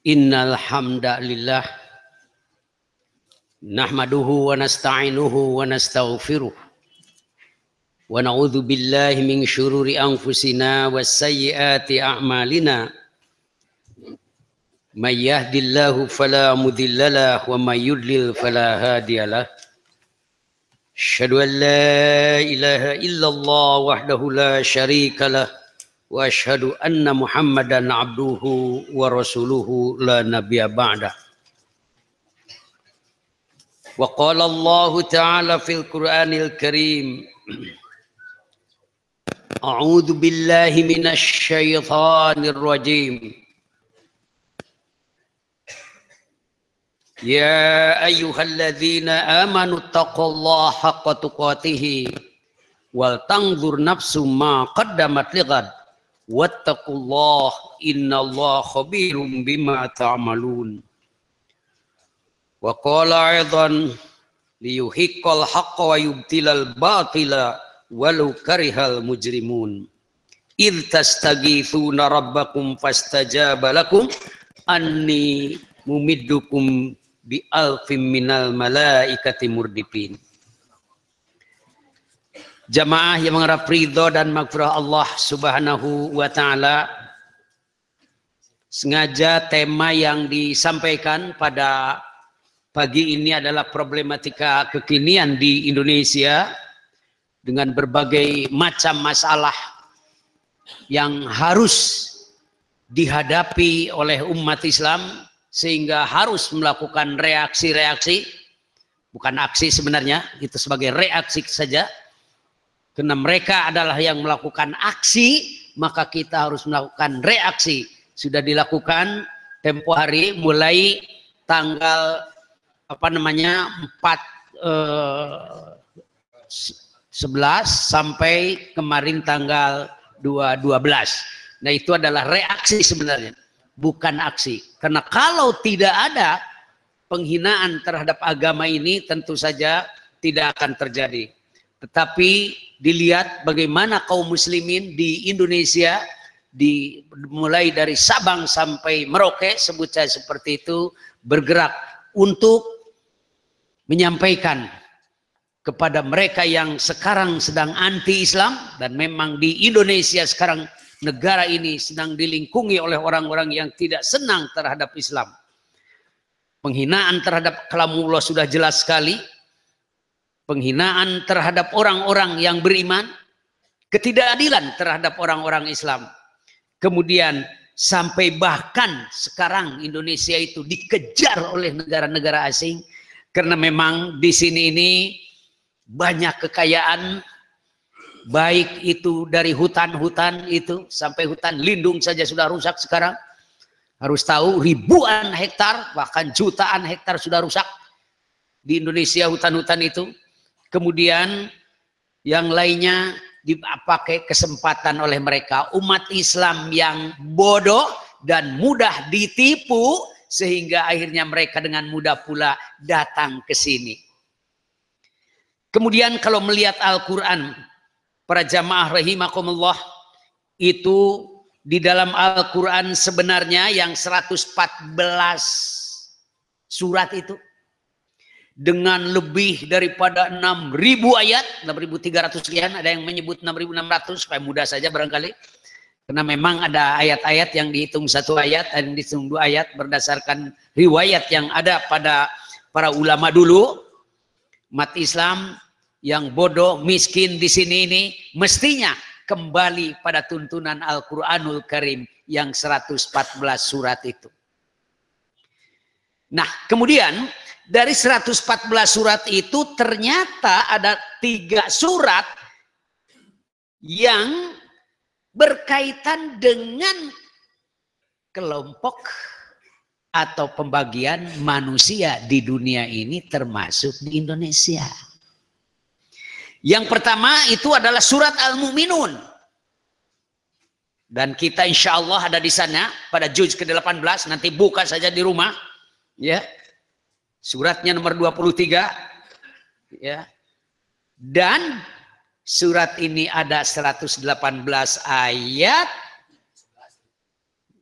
Innal hamdalillah nahmaduhu wa nasta'inuhu wa nastaghfiruh wa na'udzu billahi min syururi anfusina was sayyiati a'malina may yahdillahu fala mudhillalah wa may yudlil fala hadiyalah Asyhadu an la ilaha illallah wahdahu la syarika lah واشهد ان محمدا عبده ورسوله لا نبي بعده وقال الله تعالى في القران الكريم اعوذ بالله من الشيطان الرجيم يا ايها الذين امنوا اتقوا الله حق تقاته ولتنظر نفس ما قدمت لغد wattaqullah innallaha khabirum bima ta'malun wa qala aidan liyuhiqqal haqqa wa yubtilal batila walau karihal mujrimun id tastaghithuna rabbakum fastajaba lakum anni mumiddukum bi alfin minal malaikati murdipin Jamaah yang mengharap ridho dan maghfirah Allah Subhanahu wa taala. Sengaja tema yang disampaikan pada pagi ini adalah problematika kekinian di Indonesia dengan berbagai macam masalah yang harus dihadapi oleh umat Islam sehingga harus melakukan reaksi-reaksi bukan aksi sebenarnya itu sebagai reaksi saja karena mereka adalah yang melakukan aksi, maka kita harus melakukan reaksi. Sudah dilakukan tempo hari mulai tanggal apa namanya 4 eh, 11 sampai kemarin tanggal 2 12. Nah, itu adalah reaksi sebenarnya, bukan aksi. Karena kalau tidak ada penghinaan terhadap agama ini tentu saja tidak akan terjadi. Tetapi dilihat bagaimana kaum muslimin di Indonesia di mulai dari Sabang sampai Merauke sebut saya seperti itu bergerak untuk menyampaikan kepada mereka yang sekarang sedang anti Islam dan memang di Indonesia sekarang negara ini sedang dilingkungi oleh orang-orang yang tidak senang terhadap Islam. Penghinaan terhadap kalamullah sudah jelas sekali penghinaan terhadap orang-orang yang beriman, ketidakadilan terhadap orang-orang Islam. Kemudian sampai bahkan sekarang Indonesia itu dikejar oleh negara-negara asing karena memang di sini ini banyak kekayaan baik itu dari hutan-hutan itu sampai hutan lindung saja sudah rusak sekarang harus tahu ribuan hektar bahkan jutaan hektar sudah rusak di Indonesia hutan-hutan itu kemudian yang lainnya dipakai kesempatan oleh mereka umat Islam yang bodoh dan mudah ditipu sehingga akhirnya mereka dengan mudah pula datang ke sini. Kemudian kalau melihat Al-Qur'an para jamaah rahimakumullah itu di dalam Al-Qur'an sebenarnya yang 114 surat itu dengan lebih daripada 6.000 ayat, 6.300 sekian, ada yang menyebut 6.600 supaya mudah saja barangkali. Karena memang ada ayat-ayat yang dihitung satu ayat, dan dihitung dua ayat berdasarkan riwayat yang ada pada para ulama dulu. Umat Islam yang bodoh, miskin di sini ini mestinya kembali pada tuntunan Al-Quranul Karim yang 114 surat itu. Nah, kemudian dari 114 surat itu ternyata ada tiga surat yang berkaitan dengan kelompok atau pembagian manusia di dunia ini termasuk di Indonesia. Yang pertama itu adalah surat Al-Mu'minun. Dan kita insya Allah ada di sana pada juz ke-18 nanti buka saja di rumah ya Suratnya nomor 23 ya. Dan surat ini ada 118 ayat.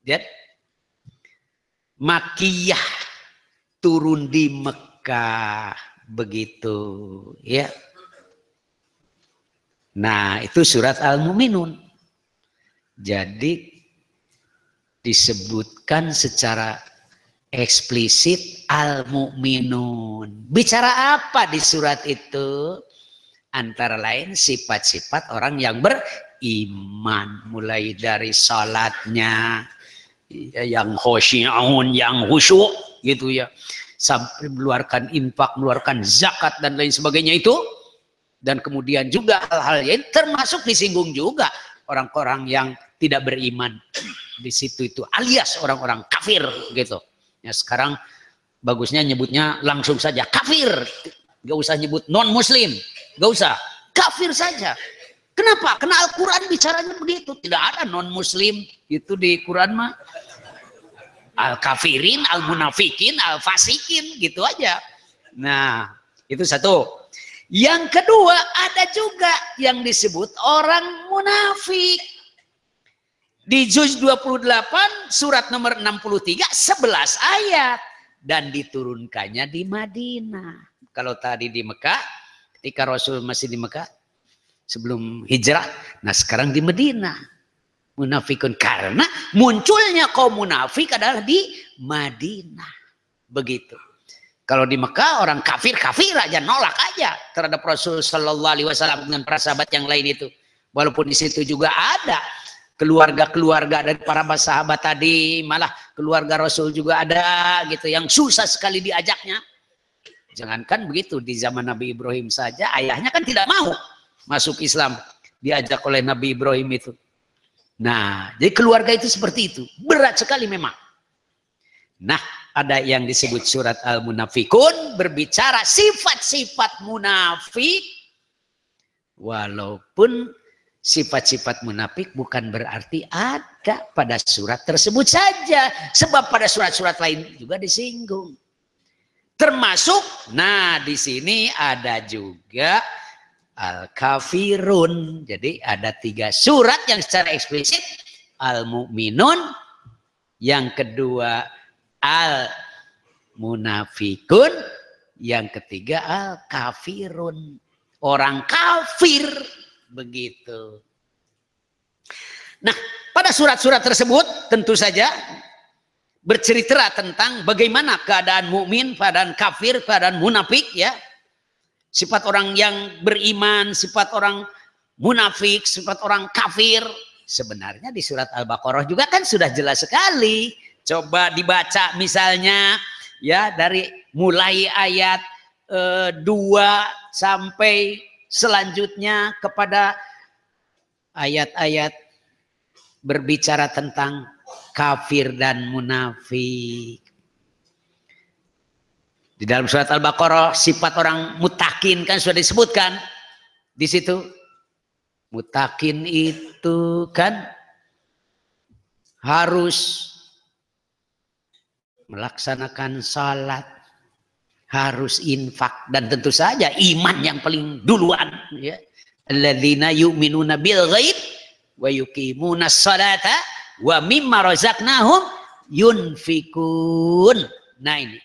Ya. Makiyah turun di Mekah begitu ya. Nah, itu surat Al-Muminun. Jadi disebutkan secara eksplisit Al-Muminun. Bicara apa di surat itu? Antara lain sifat-sifat orang yang beriman. Mulai dari salatnya, yang khosyi'un, yang khusyuk gitu ya. Sampai mengeluarkan infak, mengeluarkan zakat dan lain sebagainya itu dan kemudian juga hal-hal lain termasuk disinggung juga orang-orang yang tidak beriman di situ itu alias orang-orang kafir gitu. Ya sekarang bagusnya nyebutnya langsung saja kafir, gak usah nyebut non muslim, gak usah kafir saja. Kenapa? Karena Al-Quran bicaranya begitu. Tidak ada non muslim itu di Quran mah. Al-kafirin, al-munafikin, al-fasikin gitu aja. Nah itu satu. Yang kedua ada juga yang disebut orang munafik. Di juz 28 surat nomor 63 11 ayat dan diturunkannya di Madinah. Kalau tadi di Mekah ketika Rasul masih di Mekah sebelum hijrah, nah sekarang di Madinah. Munafikun karena munculnya kaum munafik adalah di Madinah. Begitu. Kalau di Mekah orang kafir kafir aja nolak aja terhadap Rasul Shallallahu Alaihi Wasallam dengan para sahabat yang lain itu. Walaupun di situ juga ada keluarga-keluarga dari para sahabat tadi, malah keluarga Rasul juga ada gitu yang susah sekali diajaknya. Jangankan begitu di zaman Nabi Ibrahim saja ayahnya kan tidak mau masuk Islam diajak oleh Nabi Ibrahim itu. Nah, jadi keluarga itu seperti itu. Berat sekali memang. Nah, ada yang disebut surat Al-Munafikun berbicara sifat-sifat munafik walaupun sifat-sifat munafik bukan berarti ada pada surat tersebut saja. Sebab pada surat-surat lain juga disinggung. Termasuk nah di sini ada juga al-kafirun. Jadi ada tiga surat yang secara eksplisit al-mu'minun yang kedua al munafikun yang ketiga al kafirun orang kafir begitu nah pada surat-surat tersebut tentu saja bercerita tentang bagaimana keadaan mukmin, keadaan kafir, keadaan munafik ya. Sifat orang yang beriman, sifat orang munafik, sifat orang kafir. Sebenarnya di surat Al-Baqarah juga kan sudah jelas sekali Coba dibaca misalnya ya dari mulai ayat e, eh, 2 sampai selanjutnya kepada ayat-ayat berbicara tentang kafir dan munafik. Di dalam surat Al-Baqarah sifat orang mutakin kan sudah disebutkan di situ. Mutakin itu kan harus melaksanakan salat, harus infak dan tentu saja iman yang paling duluan ya. Alladzina yu'minuna bil ghaib wa yuqimuna salata wa mimma razaqnahum yunfikun. Nah ini.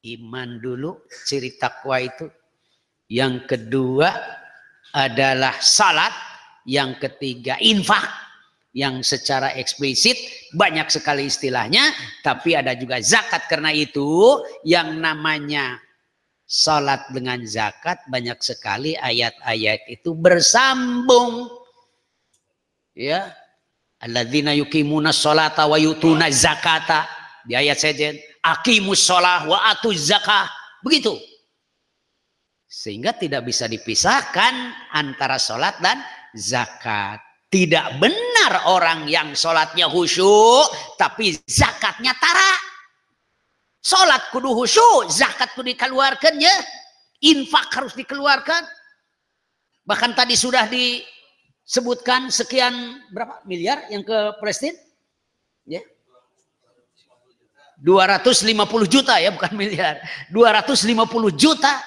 Iman dulu ciri takwa itu. Yang kedua adalah salat, yang ketiga infak yang secara eksplisit banyak sekali istilahnya tapi ada juga zakat. Karena itu yang namanya salat dengan zakat banyak sekali ayat-ayat itu bersambung. Ya. Alladzina yuqimuna sholata wa yutuna zakata. Di ayat saja aqimus sholah wa atu zakah. Begitu. Sehingga tidak bisa dipisahkan antara sholat dan zakat tidak benar orang yang sholatnya khusyuk, tapi zakatnya tara. Sholat kudu khusyuk, zakat kudu dikeluarkan ya. Infak harus dikeluarkan. Bahkan tadi sudah disebutkan sekian berapa miliar yang ke Palestina? Ya. 250 juta ya bukan miliar. 250 juta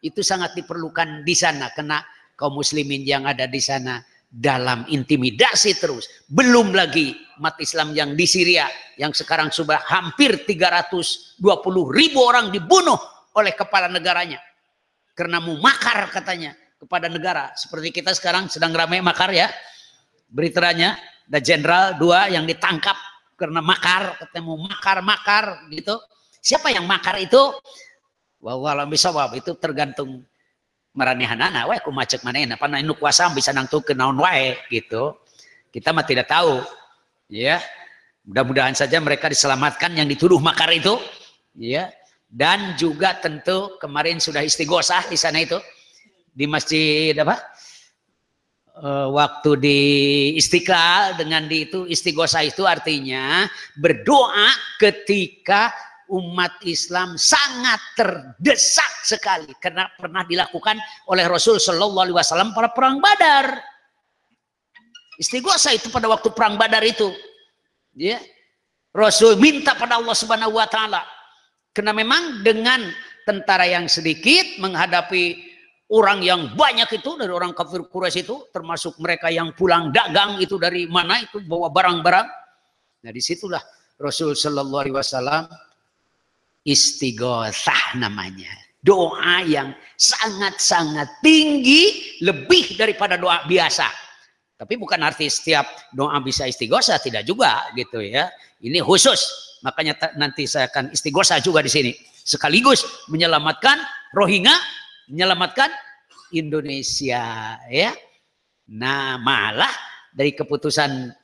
itu sangat diperlukan di sana karena kaum muslimin yang ada di sana dalam intimidasi terus. Belum lagi umat Islam yang di Syria yang sekarang sudah hampir 320 ribu orang dibunuh oleh kepala negaranya. Karena mau makar katanya kepada negara. Seperti kita sekarang sedang ramai makar ya. Beritanya ada jenderal dua yang ditangkap karena makar katanya mau makar makar gitu. Siapa yang makar itu? Wawalam bisa itu tergantung maranehanana macet mana apa nu kuasa bisa nangtu ke naon wae gitu. Kita mah tidak tahu ya. Mudah-mudahan saja mereka diselamatkan yang dituduh makar itu ya. Dan juga tentu kemarin sudah istighosah di sana itu di masjid apa? E, waktu di istiqlal dengan di itu istighosah itu artinya berdoa ketika umat Islam sangat terdesak sekali karena pernah dilakukan oleh Rasul Shallallahu Alaihi Wasallam pada perang Badar. Istighosa itu pada waktu perang Badar itu, ya Rasul minta pada Allah Subhanahu Wa Taala karena memang dengan tentara yang sedikit menghadapi orang yang banyak itu dari orang kafir Quraisy itu termasuk mereka yang pulang dagang itu dari mana itu bawa barang-barang. Nah di situlah Rasul Shallallahu Alaihi Wasallam istighosah namanya. Doa yang sangat-sangat tinggi lebih daripada doa biasa. Tapi bukan arti setiap doa bisa istighosah tidak juga gitu ya. Ini khusus. Makanya nanti saya akan istighosah juga di sini. Sekaligus menyelamatkan Rohingya, menyelamatkan Indonesia ya. Nah, malah dari keputusan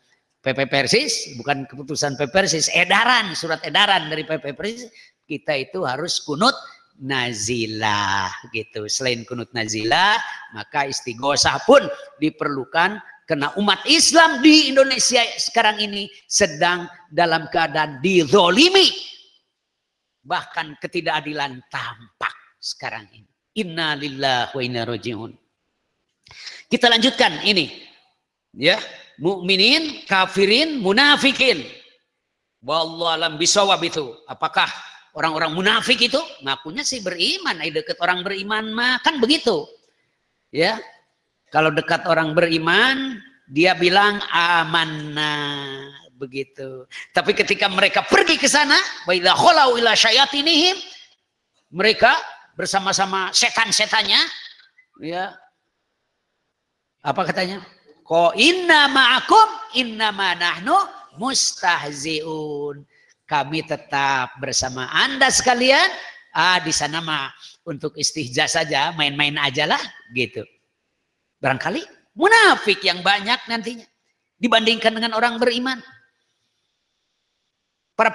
PP Persis, bukan keputusan PP Persis, edaran, surat edaran dari PP Persis kita itu harus kunut nazilah gitu. Selain kunut nazilah, maka istighosah pun diperlukan karena umat Islam di Indonesia sekarang ini sedang dalam keadaan dizolimi. Bahkan ketidakadilan tampak sekarang ini. Inna lillahi wa inna rojiun. Kita lanjutkan ini. Ya, mukminin, kafirin, munafikin. Wallahu alam bisawab itu. Apakah Orang-orang munafik itu ngakunya sih beriman, ay dekat orang beriman mah kan begitu. Ya. Kalau dekat orang beriman, dia bilang amanna begitu. Tapi ketika mereka pergi ke sana, mereka bersama-sama setan-setannya, ya. Apa katanya? Ko inna ma'akum inna ma nahnu mustahziun kami tetap bersama Anda sekalian. Ah, di sana mah untuk istihja saja, main-main aja lah gitu. Barangkali munafik yang banyak nantinya dibandingkan dengan orang beriman. Para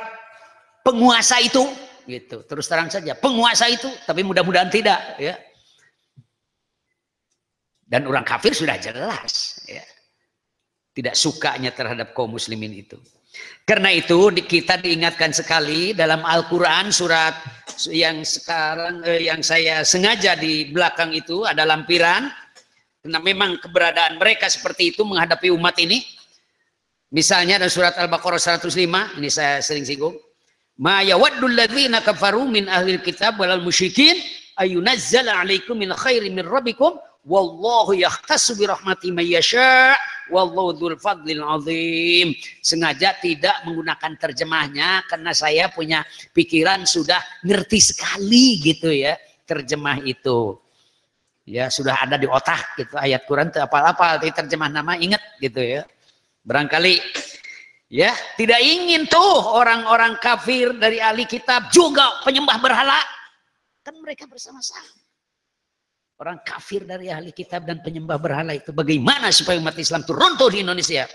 penguasa itu gitu, terus terang saja, penguasa itu, tapi mudah-mudahan tidak ya. Dan orang kafir sudah jelas ya. Tidak sukanya terhadap kaum muslimin itu. Karena itu kita diingatkan sekali dalam Al-Quran surat yang sekarang eh, yang saya sengaja di belakang itu ada lampiran. Karena memang keberadaan mereka seperti itu menghadapi umat ini. Misalnya dalam surat Al-Baqarah 105, ini saya sering singgung. Ma yawaddul ladzina kafaru min ahlil kitab walal musyrikin ayunazzala alaikum min khairi min rabbikum wallahu yahtasu bi rahmati may yasha' wallahu dzul fadlil azim. Sengaja tidak menggunakan terjemahnya karena saya punya pikiran sudah ngerti sekali gitu ya terjemah itu. Ya sudah ada di otak gitu ayat Quran itu apa-apa terjemah nama ingat gitu ya. Barangkali ya tidak ingin tuh orang-orang kafir dari ahli kitab juga penyembah berhala. Kan mereka bersama-sama orang kafir dari ahli kitab dan penyembah berhala itu bagaimana supaya umat Islam itu runtuh di Indonesia?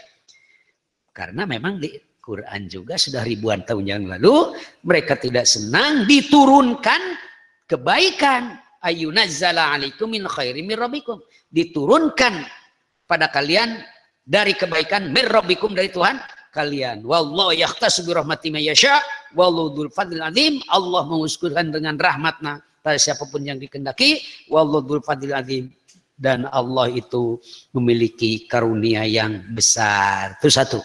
Karena memang di Quran juga sudah ribuan tahun yang lalu mereka tidak senang diturunkan kebaikan. Ayunazzala alaikum min khairi min rabbikum. Diturunkan pada kalian dari kebaikan min rabbikum dari Tuhan kalian. Wallahu yahtasu bi rahmati may wallahu dzul fadlil azim Allah menguskurkan dengan rahmatnya pada siapa pun yang dikendaki fadil dan Allah itu memiliki karunia yang besar. Itu satu.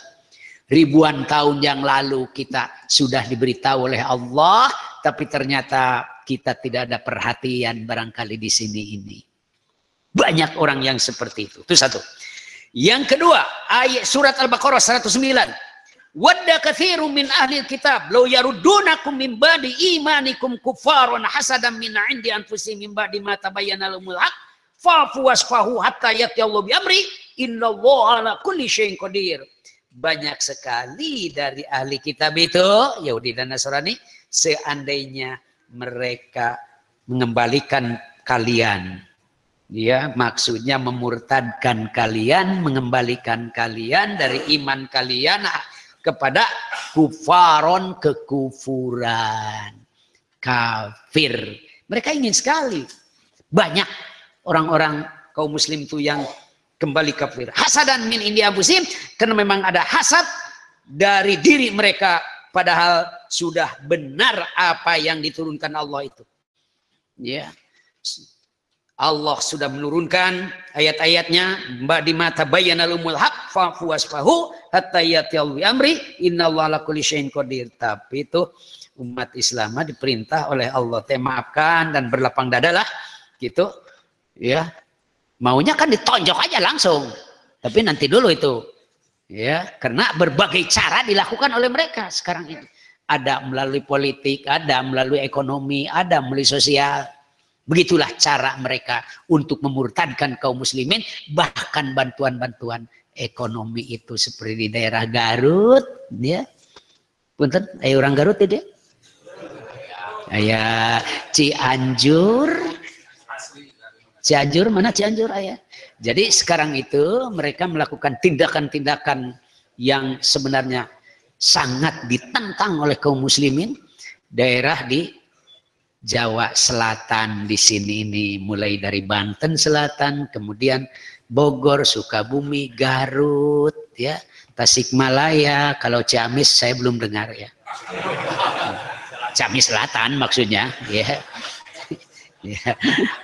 Ribuan tahun yang lalu kita sudah diberitahu oleh Allah tapi ternyata kita tidak ada perhatian barangkali di sini ini. Banyak orang yang seperti itu. Itu satu. Yang kedua ayat surat Al-Baqarah 109 wadda kathirun min ahli kitab. Law yarudunakum min ba'di imanikum kuffaran hasadan min 'indi anfusihim min ba'di ma tabayyana lahumul haq. Fa'fu wasfahu hatta yati Allah bi amri. Innallaha ala kulli syai'in qadir. Banyak sekali dari ahli kitab itu Yahudi dan Nasrani seandainya mereka mengembalikan kalian. Ya maksudnya memurtadkan kalian mengembalikan kalian dari iman kalian kepada kufaron kekufuran. Kafir. Mereka ingin sekali. Banyak orang-orang kaum muslim itu yang kembali kafir. Hasadan min india musim karena memang ada hasad dari diri mereka padahal sudah benar apa yang diturunkan Allah itu. Ya Allah sudah menurunkan ayat-ayatnya di mata bayana lumul haq fa'fu wasfahu hatta yatiyal amri innallaha ala kulli syai'in qadir. Tapi itu umat Islam diperintah oleh Allah teh maafkan dan berlapang dada lah gitu ya. Maunya kan ditonjok aja langsung tapi nanti dulu itu ya. Karena berbagai cara dilakukan oleh mereka sekarang ini. Ada melalui politik ada melalui ekonomi ada melalui sosial Begitulah cara mereka untuk memurtadkan kaum muslimin. Bahkan bantuan-bantuan ekonomi itu seperti di daerah Garut. Ya. Punten, ayo orang Garut ya dia. Ayah Cianjur. Cianjur, mana Cianjur ayah? Jadi sekarang itu mereka melakukan tindakan-tindakan yang sebenarnya sangat ditentang oleh kaum muslimin. Daerah di Jawa Selatan di sini ini mulai dari Banten Selatan, kemudian Bogor, Sukabumi, Garut, ya, Tasikmalaya. Kalau Ciamis saya belum dengar ya. Ciamis Selatan maksudnya, ya. ya.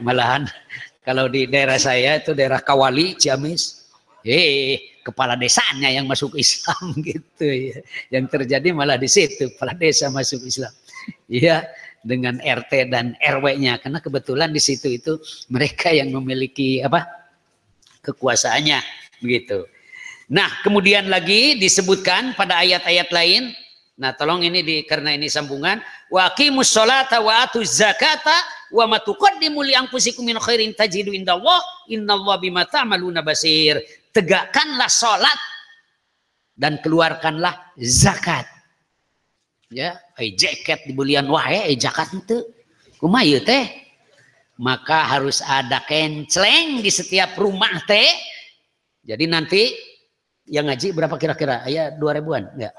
Malahan kalau di daerah saya itu daerah Kawali, Ciamis, eh kepala desanya yang masuk Islam gitu ya. Yang terjadi malah di situ, kepala desa masuk Islam. Iya, dengan RT dan RW-nya karena kebetulan di situ itu mereka yang memiliki apa kekuasaannya begitu. Nah, kemudian lagi disebutkan pada ayat-ayat lain. Nah, tolong ini di karena ini sambungan wa aqimus sholata wa atuz zakata wa ma tuqaddimu li anfusikum min khairin tajidu indallah innallaha bima ta'maluna basir. Tegakkanlah salat dan keluarkanlah zakat ya ai jaket dibulian wae ai jakat itu. Kumaha teh? Maka harus ada kenceleng di setiap rumah teh. Jadi nanti yang ngaji berapa kira-kira? Ya dua ribuan? Enggak.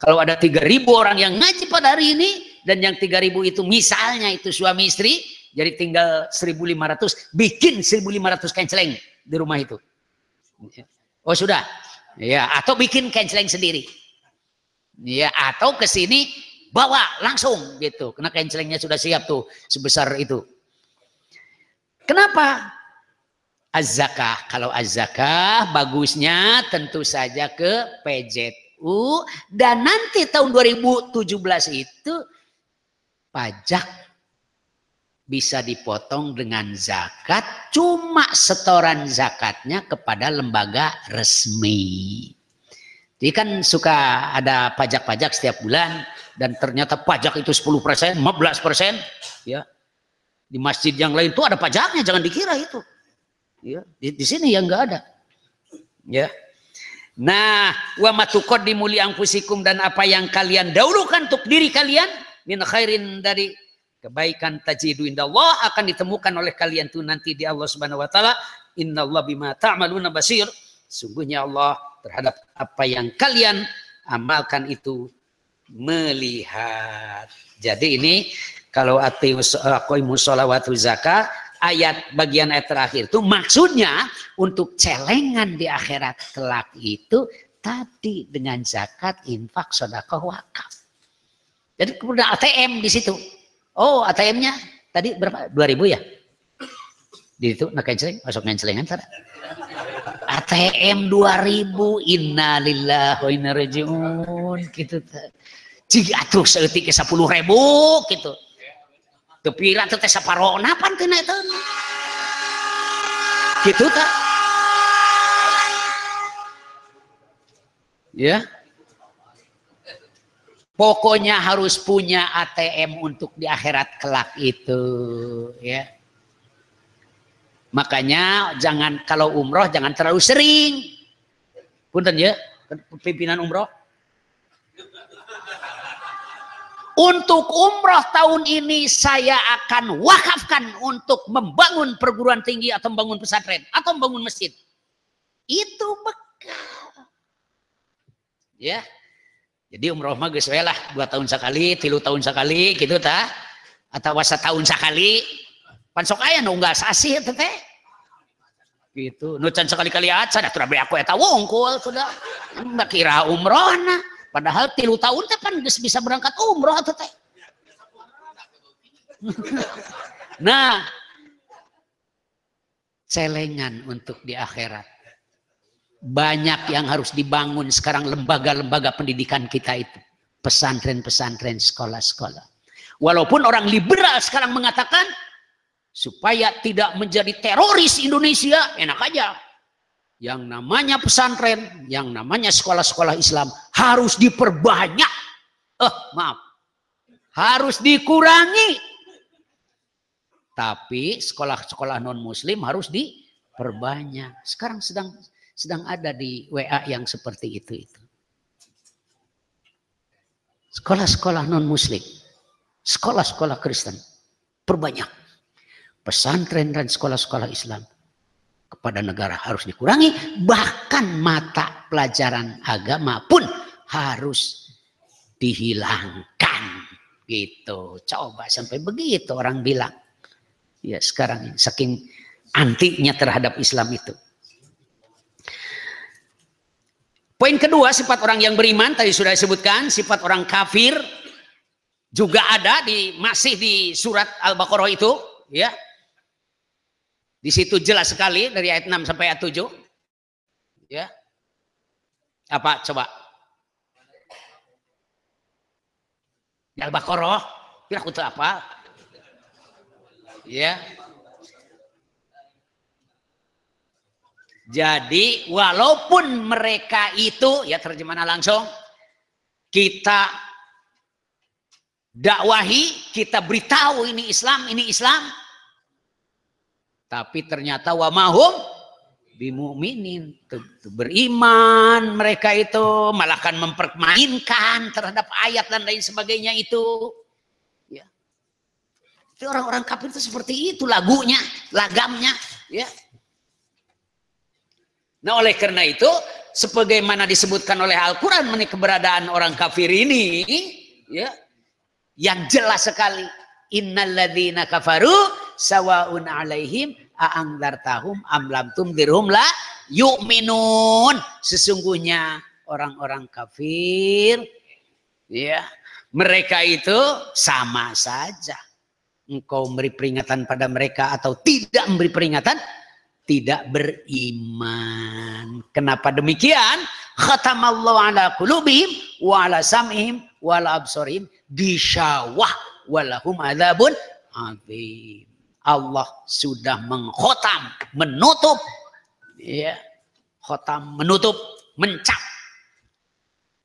Kalau ada tiga ribu orang yang ngaji pada hari ini dan yang tiga ribu itu misalnya itu suami istri jadi tinggal 1500 bikin 1500 kenceleng di rumah itu. Oh sudah? Ya atau bikin kenceleng sendiri ya atau ke sini bawa langsung gitu. Karena kencelengnya sudah siap tuh sebesar itu. Kenapa? Az-zakah. Kalau az-zakah bagusnya tentu saja ke PJU dan nanti tahun 2017 itu pajak bisa dipotong dengan zakat. Cuma setoran zakatnya kepada lembaga resmi jadi kan suka ada pajak-pajak setiap bulan dan ternyata pajak itu 10 persen, 15 persen, ya. Di masjid yang lain tuh ada pajaknya, jangan dikira itu. Ya, di, di sini yang enggak ada. Ya. Nah, wa matukod dimuli angkusikum dan apa yang kalian dahulukan untuk diri kalian min khairin dari kebaikan tajidu indallah akan ditemukan oleh kalian tuh nanti di Allah Subhanahu wa taala. Innallaha bima ta'maluna basir. Sungguhnya Allah terhadap apa yang kalian amalkan itu melihat. Jadi ini kalau aqimus sholawatu zakat ayat bagian ayat terakhir itu maksudnya untuk celengan di akhirat kelak itu tadi dengan zakat, infak, sedekah, wakaf. Jadi kemudian ATM di situ. Oh, ATM-nya tadi berapa? 2000 ya? Di itu nak kenceleng, masuk kencelengan tadi. ATM 2000 innalillahi wa inna rajiun gitu. Jika atuh seetik ke 10 ribu gitu. Kepira teh saparona pan teu itu gitu tak ya. Pokoknya harus punya ATM untuk di akhirat kelak itu, ya. Makanya jangan kalau umroh jangan terlalu sering. Punten ya, pimpinan umroh. Untuk umroh tahun ini saya akan wakafkan untuk membangun perguruan tinggi atau membangun pesantren atau membangun masjid. Itu bekal. Ya, jadi umroh mah geus lah dua tahun sekali, tilu tahun sekali gitu ta. Atau wasa tahun sekali. Pan sok aya nu enggak sasih teh teh. Gitu. Nu can sekali-kali aja dah beli aku eta wongkul sudah. Enggak kira umroh nah. Padahal tilu tahun teh kan geus bisa berangkat umroh teh teh. nah, celengan untuk di akhirat banyak yang harus dibangun sekarang lembaga-lembaga pendidikan kita itu. Pesantren-pesantren, sekolah-sekolah. Walaupun orang liberal sekarang mengatakan supaya tidak menjadi teroris Indonesia, enak aja. Yang namanya pesantren, yang namanya sekolah-sekolah Islam harus diperbanyak. Eh, maaf. Harus dikurangi. Tapi sekolah-sekolah non-muslim harus diperbanyak. Sekarang sedang sedang ada di WA yang seperti itu itu. Sekolah-sekolah non muslim, sekolah-sekolah Kristen, perbanyak. Pesantren dan sekolah-sekolah Islam kepada negara harus dikurangi, bahkan mata pelajaran agama pun harus dihilangkan. Gitu. Coba sampai begitu orang bilang. Ya sekarang saking antinya terhadap Islam itu. Poin kedua, sifat orang yang beriman tadi sudah disebutkan, sifat orang kafir juga ada di masih di surat Al-Baqarah itu, ya. Di situ jelas sekali dari ayat 6 sampai ayat 7. Ya. Apa coba? Al-Baqarah, kira aku apa? Ya. Jadi walaupun mereka itu ya terjemahan langsung kita dakwahi, kita beritahu ini Islam, ini Islam. Tapi ternyata wa mahum bimuminin beriman mereka itu malah kan mempermainkan terhadap ayat dan lain sebagainya itu. Ya. Itu orang-orang kafir itu seperti itu lagunya, lagamnya, ya. Nah oleh karena itu, sebagaimana disebutkan oleh Al-Quran mengenai keberadaan orang kafir ini, ya, yang jelas sekali. Innalladzina kafaru sawaun alaihim a'angdartahum amlam tumdirhum la yu'minun. Sesungguhnya orang-orang kafir, ya, mereka itu sama saja. Engkau memberi peringatan pada mereka atau tidak memberi peringatan, tidak beriman. Kenapa demikian? Khatamallahu ala qulubihim wa ala sam'ihim wa ala absarihim bisyawah walahum adzabun azim. Allah sudah mengkhotam, menutup ya, khotam menutup, mencap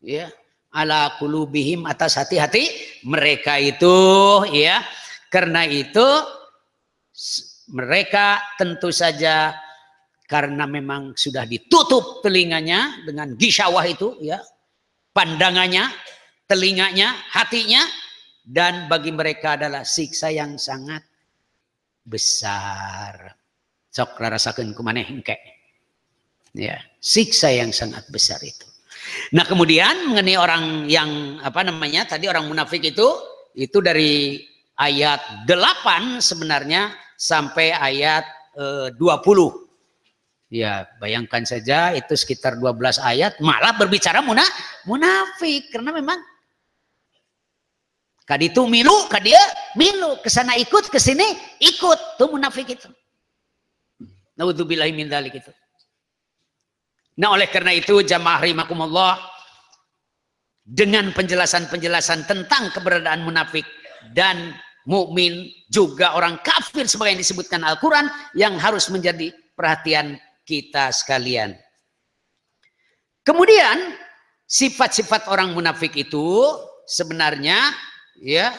ya, ala qulubihim atas hati-hati mereka itu ya. Karena itu mereka tentu saja karena memang sudah ditutup telinganya dengan gisawah itu ya pandangannya telinganya hatinya dan bagi mereka adalah siksa yang sangat besar. Sok rasakan kumaneh engke. Ya siksa yang sangat besar itu. Nah kemudian mengenai orang yang apa namanya tadi orang munafik itu itu dari ayat 8 sebenarnya sampai ayat eh, 20. Ya, bayangkan saja itu sekitar 12 ayat malah berbicara muna, munafik. Karena memang kaditu milu, kadia milu, ke sana ikut, ke sini ikut, tuh munafik itu. Naudzubillahi min dzalik itu. Nah, oleh karena itu jamaah rahimakumullah dengan penjelasan-penjelasan tentang keberadaan munafik dan mukmin juga orang kafir sebagai yang disebutkan Al-Quran yang harus menjadi perhatian kita sekalian. Kemudian sifat-sifat orang munafik itu sebenarnya ya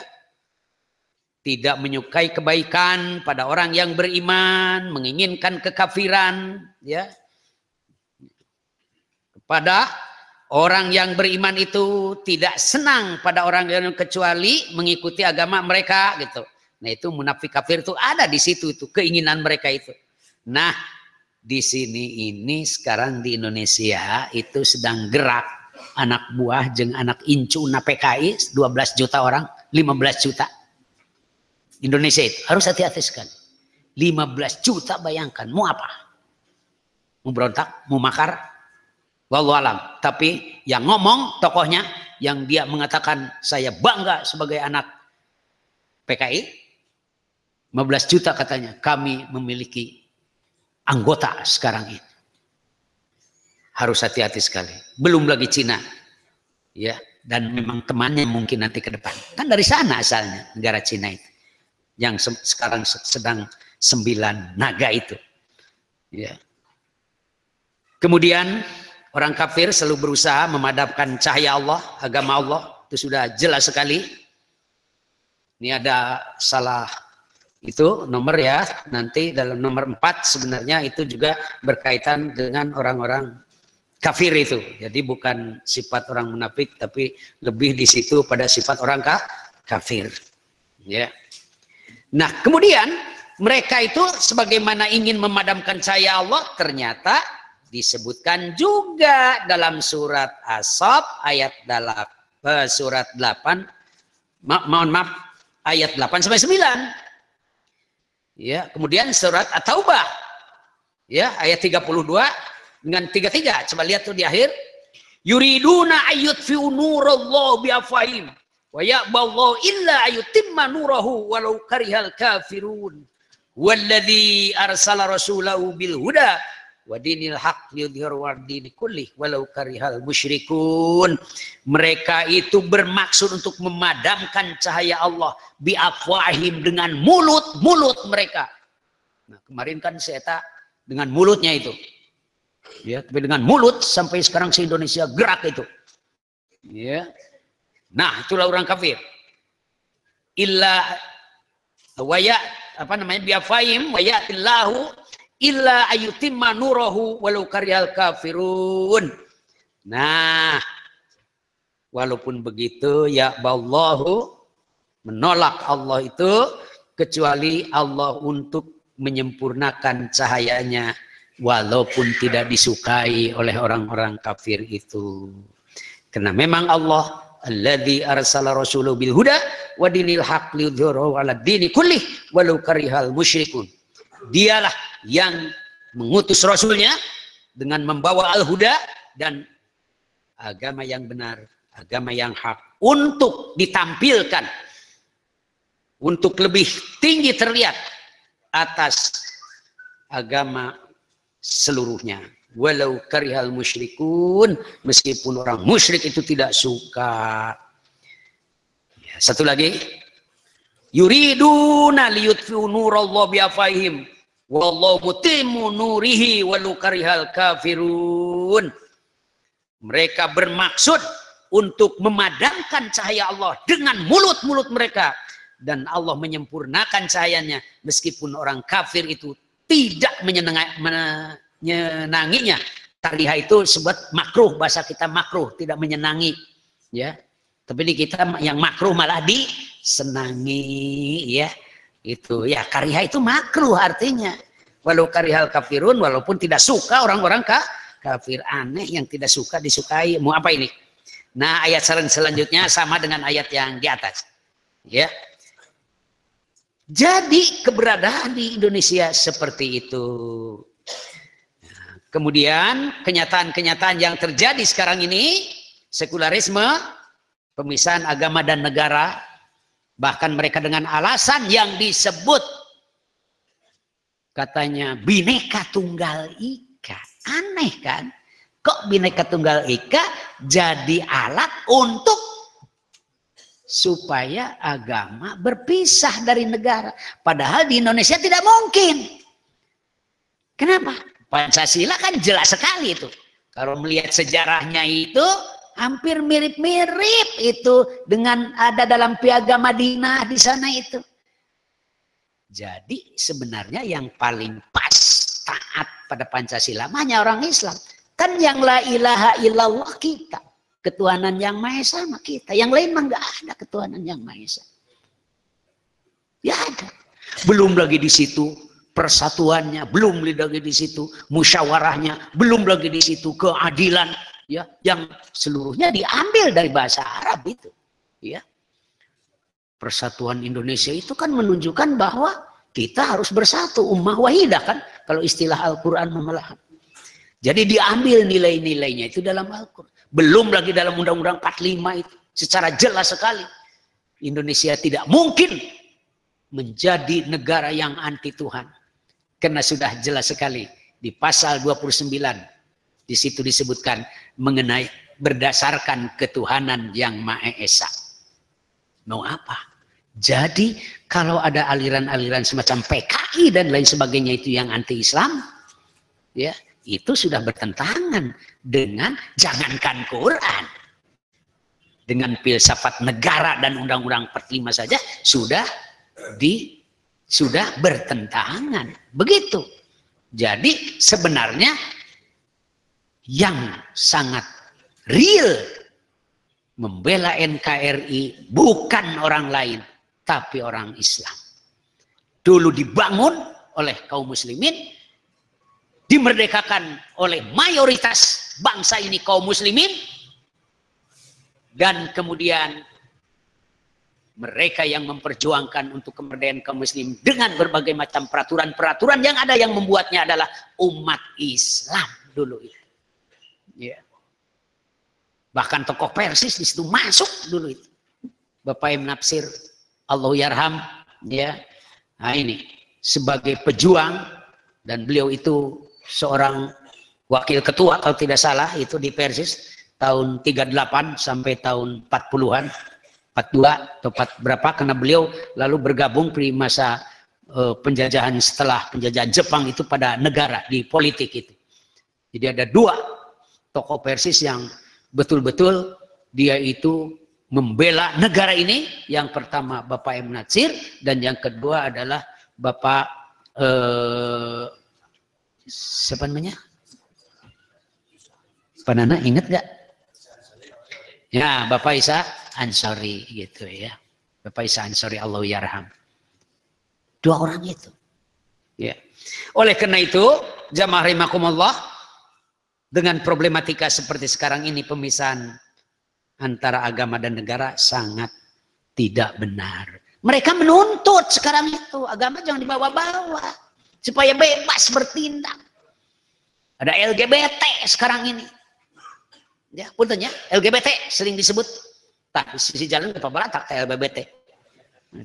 tidak menyukai kebaikan pada orang yang beriman, menginginkan kekafiran, ya. Pada orang yang beriman itu tidak senang pada orang yang kecuali mengikuti agama mereka gitu. Nah, itu munafik kafir itu ada di situ itu keinginan mereka itu. Nah, di sini ini sekarang di Indonesia itu sedang gerak anak buah jeng anak incu na PKI 12 juta orang, 15 juta Indonesia itu harus hati-hati sekali. 15 juta bayangkan, mau apa? Mau berontak, mau makar? Wallahu alam. Tapi yang ngomong tokohnya, yang dia mengatakan saya bangga sebagai anak PKI, 15 juta katanya, kami memiliki anggota sekarang ini. Harus hati-hati sekali. Belum lagi Cina. Ya, dan memang temannya mungkin nanti ke depan. Kan dari sana asalnya negara Cina itu yang se sekarang sedang sembilan naga itu. Ya. Kemudian orang kafir selalu berusaha memadamkan cahaya Allah, agama Allah itu sudah jelas sekali. Ini ada salah itu nomor ya nanti dalam nomor empat sebenarnya itu juga berkaitan dengan orang-orang kafir itu. Jadi bukan sifat orang munafik tapi lebih di situ pada sifat orang kafir. Ya. Nah, kemudian mereka itu sebagaimana ingin memadamkan cahaya Allah, ternyata disebutkan juga dalam surat Asab ayat dalam uh, surat 8 ma mohon maaf ayat 8 sampai 9. Ya, kemudian surat At-Taubah ya ayat 32 dengan 33. Coba lihat tuh di akhir. Yuriduna ayyutfi'u nurallahu biafahim Wa ya'ballahu illa ayutimma nurahu walau karihal kafirun. Walladhi arsala rasulahu bil huda wa dinil haq yudhiru dini kulli walau karihal musyrikun. Mereka itu bermaksud untuk memadamkan cahaya Allah biafwahim dengan mulut-mulut mereka. Nah, kemarin kan saya tak dengan mulutnya itu. Ya, tapi dengan mulut sampai sekarang se Indonesia gerak itu. Ya, Nah, itulah orang kafir. Illa waya apa namanya biafaim wayatillahu illa ayutimma nurahu walau karyal kafirun. Nah, walaupun begitu ya ballahu menolak Allah itu kecuali Allah untuk menyempurnakan cahayanya walaupun tidak disukai oleh orang-orang kafir itu. Karena memang Allah alladzi arsala rasulahu bil huda wa dinil haq liyudhhirahu 'ala dini kulli walau karihal musyrikun. Dialah yang mengutus rasulnya dengan membawa al-huda dan agama yang benar, agama yang hak untuk ditampilkan untuk lebih tinggi terlihat atas agama seluruhnya. Walau karihal musyrikun meskipun orang musyrik itu tidak suka. Ya, satu lagi. Yuriduna liyutfi'u nurallah biafahim wallahu mutimmu nurihi walau karihal kafirun. Mereka bermaksud untuk memadamkan cahaya Allah dengan mulut-mulut mereka. Dan Allah menyempurnakan cahayanya meskipun orang kafir itu tidak menyenangi, menyenanginya. Kariha itu sebut makruh, bahasa kita makruh, tidak menyenangi. ya. Tapi di kita yang makruh malah disenangi, ya. Itu ya kariha itu makruh artinya. Walau karihal kafirun, walaupun tidak suka orang-orang ka, kafir aneh yang tidak suka disukai. Mau apa ini? Nah ayat selanjutnya sama dengan ayat yang di atas. Ya, jadi keberadaan di Indonesia seperti itu. Kemudian kenyataan-kenyataan yang terjadi sekarang ini, sekularisme, pemisahan agama dan negara, bahkan mereka dengan alasan yang disebut katanya bineka tunggal ika. Aneh kan? Kok bineka tunggal ika jadi alat untuk supaya agama berpisah dari negara. Padahal di Indonesia tidak mungkin. Kenapa? Pancasila kan jelas sekali itu. Kalau melihat sejarahnya itu hampir mirip-mirip itu dengan ada dalam piagam Madinah di sana itu. Jadi sebenarnya yang paling pas taat pada Pancasila hanya orang Islam. Kan yang la ilaha illallah kita. Ketuhanan yang Maha Esa sama kita. Yang lain mah nggak ada ketuhanan yang Maha Esa. Ya ada. Belum lagi di situ persatuannya, belum lagi di situ musyawarahnya, belum lagi di situ keadilan ya yang seluruhnya diambil dari bahasa Arab itu ya persatuan Indonesia itu kan menunjukkan bahwa kita harus bersatu ummah wahidah kan kalau istilah Al-Qur'an memelahan jadi diambil nilai-nilainya itu dalam Al-Qur'an belum lagi dalam Undang-Undang 45 itu secara jelas sekali Indonesia tidak mungkin menjadi negara yang anti Tuhan karena sudah jelas sekali di pasal 29 di situ disebutkan mengenai berdasarkan ketuhanan yang Maha Esa. Mau apa? Jadi kalau ada aliran-aliran semacam PKI dan lain sebagainya itu yang anti-Islam, ya itu sudah bertentangan dengan jangankan Quran. Dengan filsafat negara dan undang-undang perlima saja sudah di sudah bertentangan. Begitu. Jadi sebenarnya yang sangat real membela NKRI bukan orang lain tapi orang Islam. Dulu dibangun oleh kaum muslimin dimerdekakan oleh mayoritas bangsa ini kaum muslimin dan kemudian mereka yang memperjuangkan untuk kemerdekaan kaum muslim dengan berbagai macam peraturan-peraturan yang ada yang membuatnya adalah umat Islam dulu itu. Ya. Bahkan tokoh Persis di situ masuk dulu itu. Bapak Im Nafsir, Allah Yarham, ya. Nah ini sebagai pejuang dan beliau itu seorang wakil ketua kalau tidak salah itu di Persis tahun 38 sampai tahun 40-an 42 atau 4 berapa karena beliau lalu bergabung di masa uh, penjajahan setelah penjajahan Jepang itu pada negara di politik itu. Jadi ada dua tokoh Persis yang betul-betul dia itu membela negara ini. Yang pertama Bapak M. Natsir dan yang kedua adalah Bapak eh, siapa namanya? Pak Nana ingat gak? Ya, Bapak Isa Ansori gitu ya. Bapak Isa Ansori Allah yarham. Dua orang itu. Ya. Oleh karena itu, jamaah rahimakumullah, dengan problematika seperti sekarang ini pemisahan antara agama dan negara sangat tidak benar. Mereka menuntut sekarang itu agama jangan dibawa-bawa supaya bebas bertindak. Ada LGBT sekarang ini. Ya, puntennya LGBT sering disebut. Tak sisi jalan apa balatak LGBT.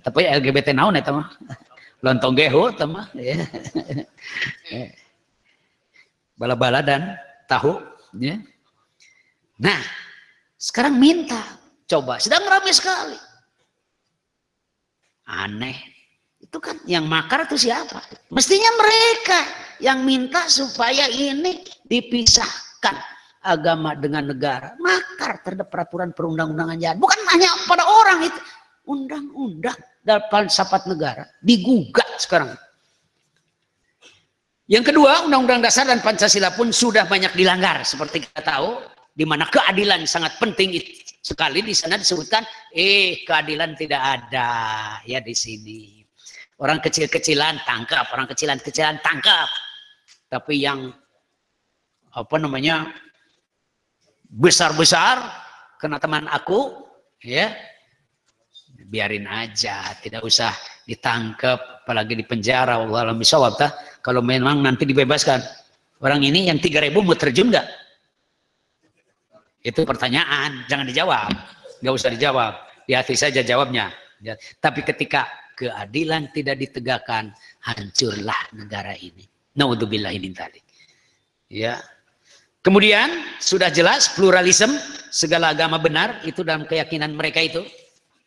Tapi LGBT naon eta mah? Lontong eta mah. Ya. Bala-bala dan tahu ya. Nah, sekarang minta coba sedang ramai sekali. Aneh. Itu kan yang makar itu siapa? Mestinya mereka yang minta supaya ini dipisahkan agama dengan negara. Makar terhadap peraturan perundang-undangan jahat. Bukan hanya pada orang itu. Undang-undang dalam sapat negara digugat sekarang. Yang kedua, Undang-Undang Dasar dan Pancasila pun sudah banyak dilanggar. Seperti kita tahu, di mana keadilan sangat penting sekali di sana disebutkan, eh keadilan tidak ada ya di sini. Orang kecil-kecilan tangkap, orang kecilan-kecilan tangkap. Tapi yang apa namanya besar-besar kena teman aku, ya. Biarin aja, tidak usah ditangkap, apalagi di penjara. Allah kalau memang nanti dibebaskan orang ini yang 3000 mau terjun itu pertanyaan jangan dijawab. Nggak usah dijawab di hati saja jawabnya. Ya. tapi ketika keadilan tidak ditegakkan hancurlah negara ini. Naudzubillah ini tadi ya kemudian sudah jelas pluralisme segala agama benar itu dalam keyakinan mereka itu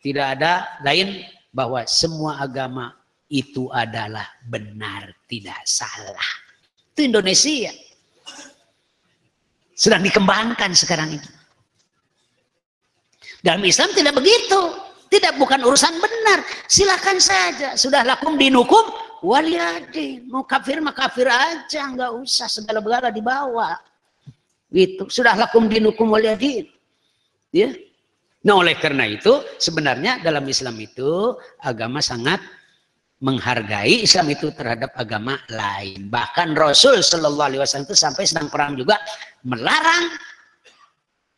tidak ada lain bahwa semua agama itu adalah benar, tidak salah. Itu Indonesia. Sedang dikembangkan sekarang ini. Dalam Islam tidak begitu. Tidak bukan urusan benar. Silakan saja. Sudah lakum dinukum waliyadin. Mau kafir mah kafir aja. Nggak usah segala-gala dibawa. Gitu. Sudah lakum dinukum waliyadin. Ya. Nah oleh karena itu sebenarnya dalam Islam itu agama sangat menghargai Islam itu terhadap agama lain. Bahkan Rasul Shallallahu Alaihi Wasallam itu sampai sedang perang juga melarang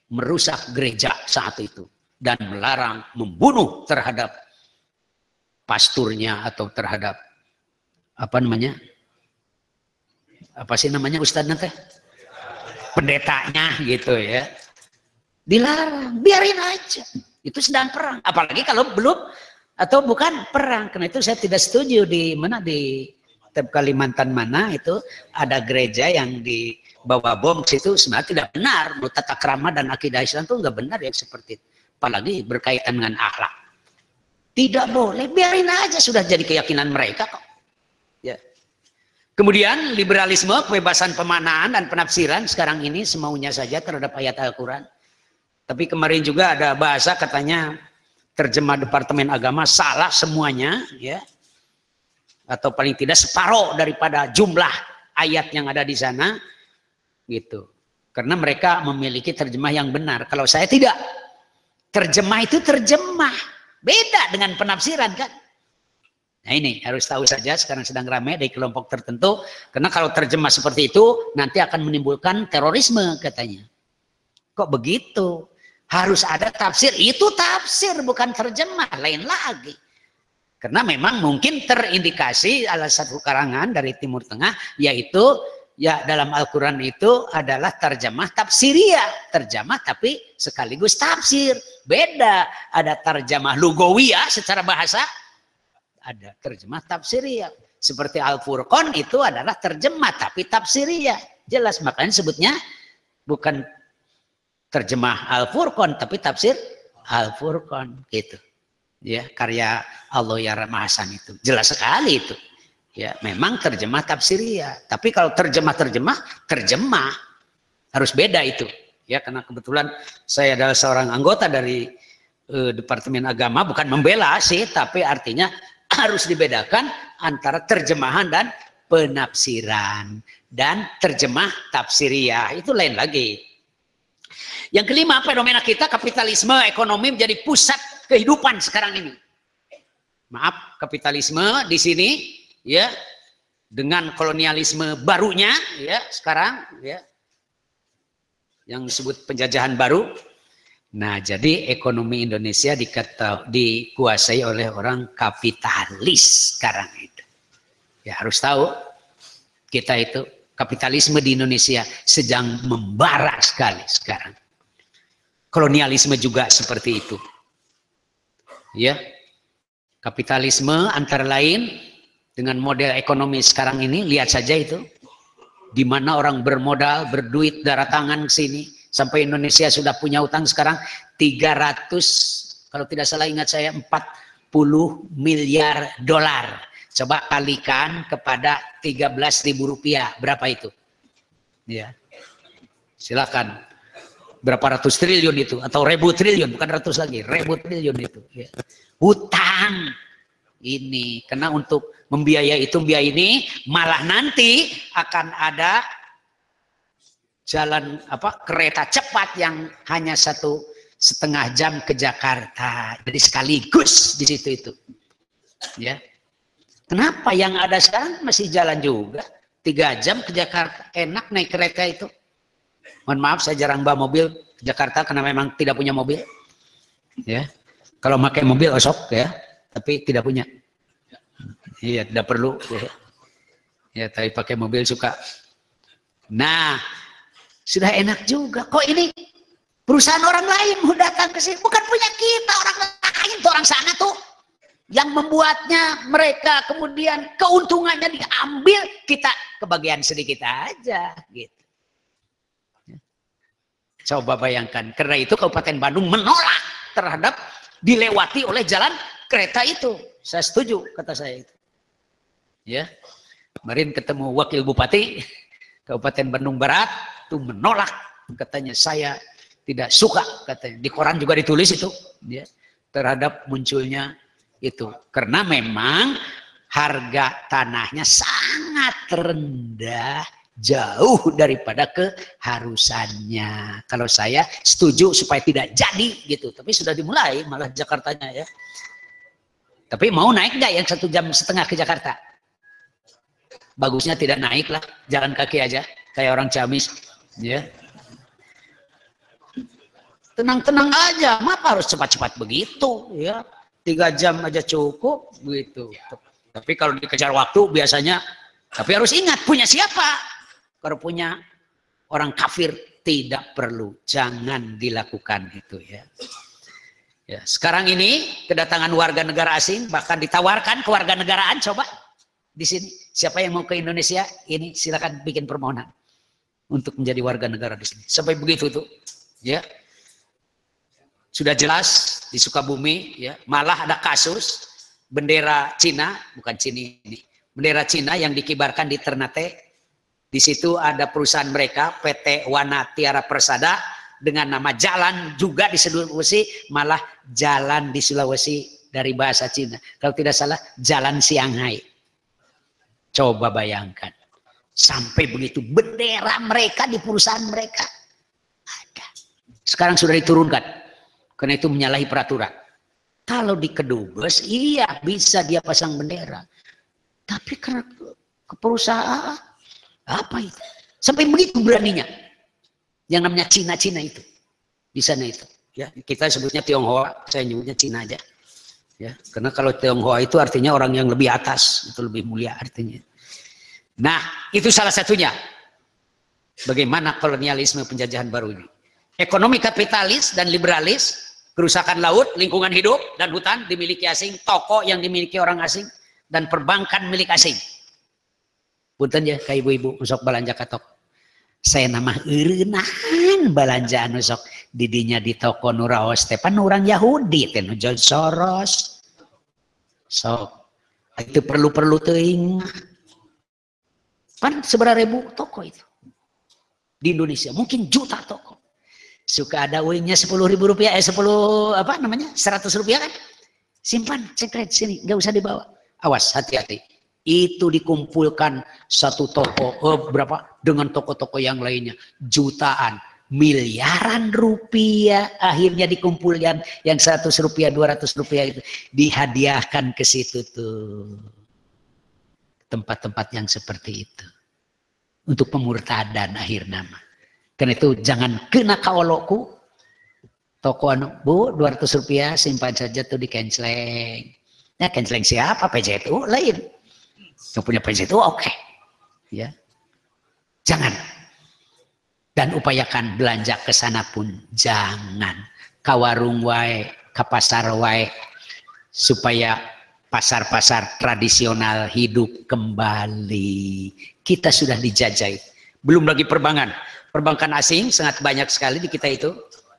merusak gereja saat itu dan melarang membunuh terhadap pasturnya atau terhadap apa namanya apa sih namanya Ustadz nanti pendetanya gitu ya. Dilarang biarin aja. Itu sedang perang. Apalagi kalau belum atau bukan perang. Karena itu saya tidak setuju di mana di Kalimantan mana itu ada gereja yang dibawa bom situ. Sebenarnya tidak benar. Menurut tata krama dan akidah Islam itu nggak benar ya seperti itu. Apalagi berkaitan dengan akhlak. Tidak boleh. Biarin aja. Sudah jadi keyakinan mereka kok kemudian liberalisme kebebasan pemanaan dan penafsiran sekarang ini semaunya saja terhadap ayat Al-Quran. Tapi kemarin juga ada bahasa katanya terjemah Departemen Agama salah semuanya ya. Atau paling tidak separuh daripada jumlah ayat yang ada di sana gitu. Karena mereka memiliki terjemah yang benar. Kalau saya tidak terjemah itu terjemah. Beda dengan penafsiran kan nah ini harus tahu saja sekarang sedang ramai dari kelompok tertentu karena kalau terjemah seperti itu nanti akan menimbulkan terorisme katanya kok begitu harus ada tafsir. Itu tafsir bukan terjemah, lain lagi. Karena memang mungkin terindikasi ala satu karangan dari Timur Tengah yaitu ya dalam Al-Qur'an itu adalah terjemah tafsiria, terjemah tapi sekaligus tafsir. Beda, ada terjemah lugawiyah secara bahasa, ada terjemah tafsiria. Seperti Al-Furqan itu adalah terjemah tapi tafsiria. Jelas makanya sebutnya bukan terjemah Al-Furqan tapi tafsir Al-Furqan gitu. Ya, karya Allah ya Mahasan itu. Jelas sekali itu. Ya, memang terjemah tafsiria. Tapi kalau terjemah-terjemah, terjemah harus beda itu. Ya, karena kebetulan saya adalah seorang anggota dari uh, Departemen Agama, bukan membela sih, tapi artinya harus dibedakan antara terjemahan dan penafsiran dan terjemah tafsiria itu lain lagi yang kelima, fenomena kita kapitalisme ekonomi menjadi pusat kehidupan sekarang ini. Maaf, kapitalisme di sini ya dengan kolonialisme barunya ya sekarang ya yang disebut penjajahan baru. Nah, jadi ekonomi Indonesia dikata, dikuasai oleh orang kapitalis sekarang itu. Ya harus tahu kita itu kapitalisme di Indonesia sedang membara sekali sekarang kolonialisme juga seperti itu. Ya. Kapitalisme antara lain dengan model ekonomi sekarang ini lihat saja itu di mana orang bermodal, berduit darah tangan ke sini sampai Indonesia sudah punya utang sekarang 300 kalau tidak salah ingat saya 40 miliar dolar. Coba kalikan kepada 13 ribu rupiah berapa itu? Ya. Silakan berapa ratus triliun itu atau ribu triliun bukan ratus lagi ribu triliun itu ya. hutang ini karena untuk membiayai itu biaya ini malah nanti akan ada jalan apa kereta cepat yang hanya satu setengah jam ke Jakarta jadi sekaligus di situ itu ya kenapa yang ada sekarang masih jalan juga tiga jam ke Jakarta enak naik kereta itu Mohon maaf saya jarang bawa mobil ke Jakarta karena memang tidak punya mobil. Ya. Kalau pakai mobil osok ya, tapi tidak punya. Iya, tidak perlu ya. Ya, tapi pakai mobil suka. Nah, sudah enak juga. Kok ini perusahaan orang lain mau datang ke sini? Bukan punya kita, orang lain tuh orang sana tuh. Yang membuatnya mereka kemudian keuntungannya diambil, kita kebagian sedikit aja gitu. Coba bayangkan, karena itu Kabupaten Bandung menolak terhadap dilewati oleh jalan kereta itu. Saya setuju, kata saya itu. Ya, kemarin ketemu Wakil Bupati Kabupaten Bandung Barat, itu menolak, katanya saya tidak suka katanya. Di koran juga ditulis itu ya terhadap munculnya itu karena memang harga tanahnya sangat rendah jauh daripada keharusannya. Kalau saya setuju supaya tidak jadi gitu, tapi sudah dimulai malah Jakartanya ya. Tapi mau naik nggak yang satu jam setengah ke Jakarta? Bagusnya tidak naik lah, jalan kaki aja kayak orang Ciamis, ya. Tenang-tenang aja, mapa harus cepat-cepat begitu, ya. Tiga jam aja cukup, begitu. Tapi kalau dikejar waktu biasanya, tapi harus ingat punya siapa? Kalau punya orang kafir tidak perlu, jangan dilakukan itu ya. Ya, sekarang ini kedatangan warga negara asing bahkan ditawarkan ke warga negaraan coba di sini siapa yang mau ke Indonesia ini silakan bikin permohonan untuk menjadi warga negara di sini. Sampai begitu tuh, ya. Sudah jelas di Sukabumi ya, malah ada kasus bendera Cina, bukan Cina ini. Bendera Cina yang dikibarkan di Ternate. Di situ ada perusahaan mereka PT Wana Tiara Persada dengan nama jalan juga di Sulawesi malah jalan di Sulawesi dari bahasa Cina. Kalau tidak salah jalan Shanghai. Coba bayangkan. Sampai begitu bendera mereka di perusahaan mereka ada. Sekarang sudah diturunkan. Karena itu menyalahi peraturan. Kalau di kedubes, iya bisa dia pasang bendera. Tapi karena ke perusahaan, apa itu? Sampai begitu beraninya yang namanya Cina-Cina itu di sana itu ya kita sebutnya Tionghoa saya nyebutnya Cina aja ya karena kalau Tionghoa itu artinya orang yang lebih atas itu lebih mulia artinya nah itu salah satunya. Bagaimana kolonialisme penjajahan baru ini? Ekonomi kapitalis dan liberalis kerusakan laut lingkungan hidup dan hutan dimiliki asing toko yang dimiliki orang asing dan perbankan milik asing. Punten ya kayak ibu-ibu usok belanja katok. Saya nama irinan belanja anu sok. Didinya di toko nuraos tepan orang Yahudi teh jual Soros sok. Itu perlu-perlu teing kan seberapa ribu toko itu? Di Indonesia mungkin juta toko. Suka ada uangnya sepuluh ribu rupiah eh sepuluh apa namanya seratus rupiah kan? Simpan secret sini nggak usah dibawa. Awas hati-hati. Itu dikumpulkan satu toko eh, berapa? Dengan toko-toko yang lainnya. Jutaan miliaran rupiah. Akhirnya dikumpulkan yang 100 rupiah 200 rupiah itu. Dihadiahkan ke situ tuh tempat-tempat yang seperti itu untuk pemurtadan akhir nama karena itu jangan kena kawaloku toko anu bu 200 rupiah simpan saja tuh di canceling ya canceling siapa PJTU lain yang punya itu oke. Okay. Ya. Jangan. Dan upayakan belanja ke sana pun jangan. Kawarung wae, ke pasar wae supaya pasar-pasar tradisional hidup kembali. Kita sudah dijajah. Belum lagi perbankan. Perbankan asing sangat banyak sekali di kita itu.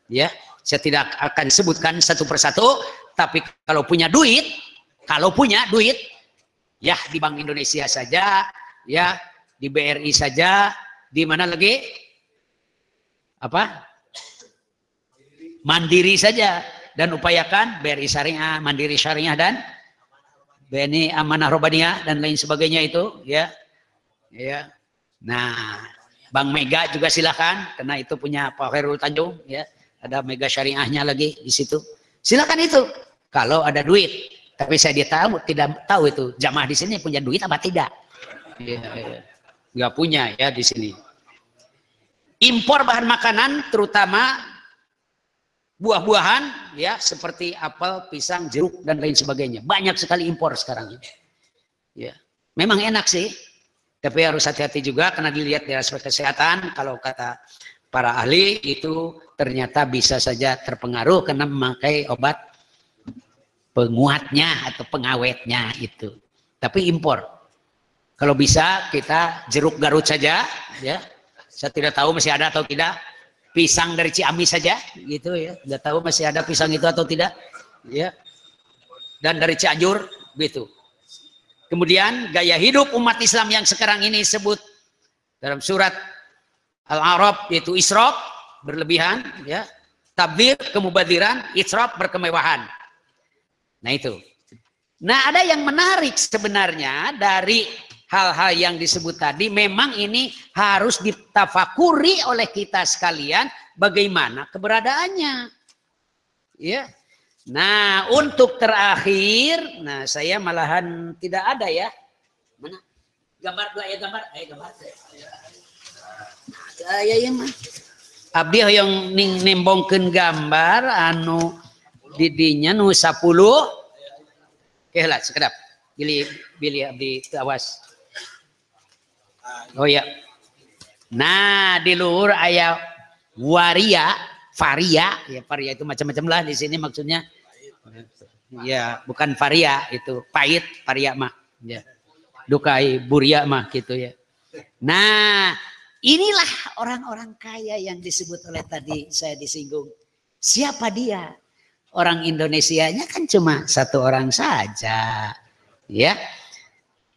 Ya, saya tidak akan sebutkan satu persatu, tapi kalau punya duit, kalau punya duit, Ya di Bank Indonesia saja, ya di BRI saja, di mana lagi? Apa? Mandiri saja dan upayakan BRI Syariah, Mandiri Syariah dan BNI Amanah Robania dan lain sebagainya itu, ya. Ya. Nah, Bank Mega juga silakan karena itu punya Pak Khairul Tanjung, ya. Ada Mega Syariahnya lagi di situ. Silakan itu kalau ada duit tapi saya dia tahu tidak tahu itu jamaah di sini punya duit apa tidak. Ya, ya. Nggak punya ya di sini. Impor bahan makanan terutama buah-buahan ya seperti apel, pisang, jeruk dan lain sebagainya. Banyak sekali impor sekarang ini. Ya. Memang enak sih, tapi harus hati-hati juga karena dilihat dari aspek kesehatan kalau kata para ahli itu ternyata bisa saja terpengaruh karena memakai obat penguatnya atau pengawetnya itu. Tapi impor. Kalau bisa kita jeruk Garut saja, ya. Saya tidak tahu masih ada atau tidak. Pisang dari Ciamis saja, gitu ya. Tidak tahu masih ada pisang itu atau tidak, ya. Dan dari Cianjur, gitu. Kemudian gaya hidup umat Islam yang sekarang ini disebut dalam surat Al-Arab yaitu israf berlebihan, ya. tabdir, kemubadiran, israf, berkemewahan. Nah itu. Nah ada yang menarik sebenarnya dari hal-hal yang disebut tadi. Memang ini harus ditafakuri oleh kita sekalian bagaimana keberadaannya. Ya. Nah untuk terakhir, nah saya malahan tidak ada ya. Mana? Gambar dua ya gambar, ayo gambar. Saya ya mah. Abdi yang ning nembongkeun gambar anu didinya nu 10 Oke lah sekedap. Pilih pilih abdi awas. Oh ya. Nah, di luhur ayah waria, varia, ya varia itu macam-macam lah di sini maksudnya. Ya, bukan varia itu pahit, varia mah. Ya. Dukai buria mah gitu ya. Nah, inilah orang-orang kaya yang disebut oleh tadi saya disinggung. Siapa dia? Orang Indonesianya kan cuma satu orang saja. Ya.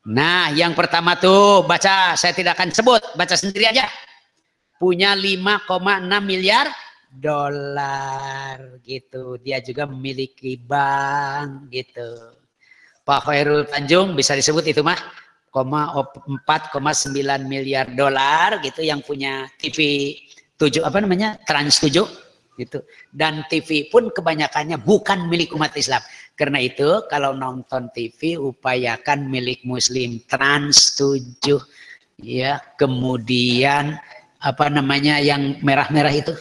Nah, yang pertama tuh baca saya tidak akan sebut, baca sendiri aja. Punya 5,6 miliar dolar gitu. Dia juga memiliki bank gitu. Pak Khairul Tanjung bisa disebut itu mah 4,9 miliar dolar gitu yang punya TV 7 apa namanya Trans 7 gitu. Dan TV pun kebanyakannya bukan milik umat Islam. Karena itu kalau nonton TV upayakan milik muslim trans 7 ya. Kemudian apa namanya yang merah-merah itu?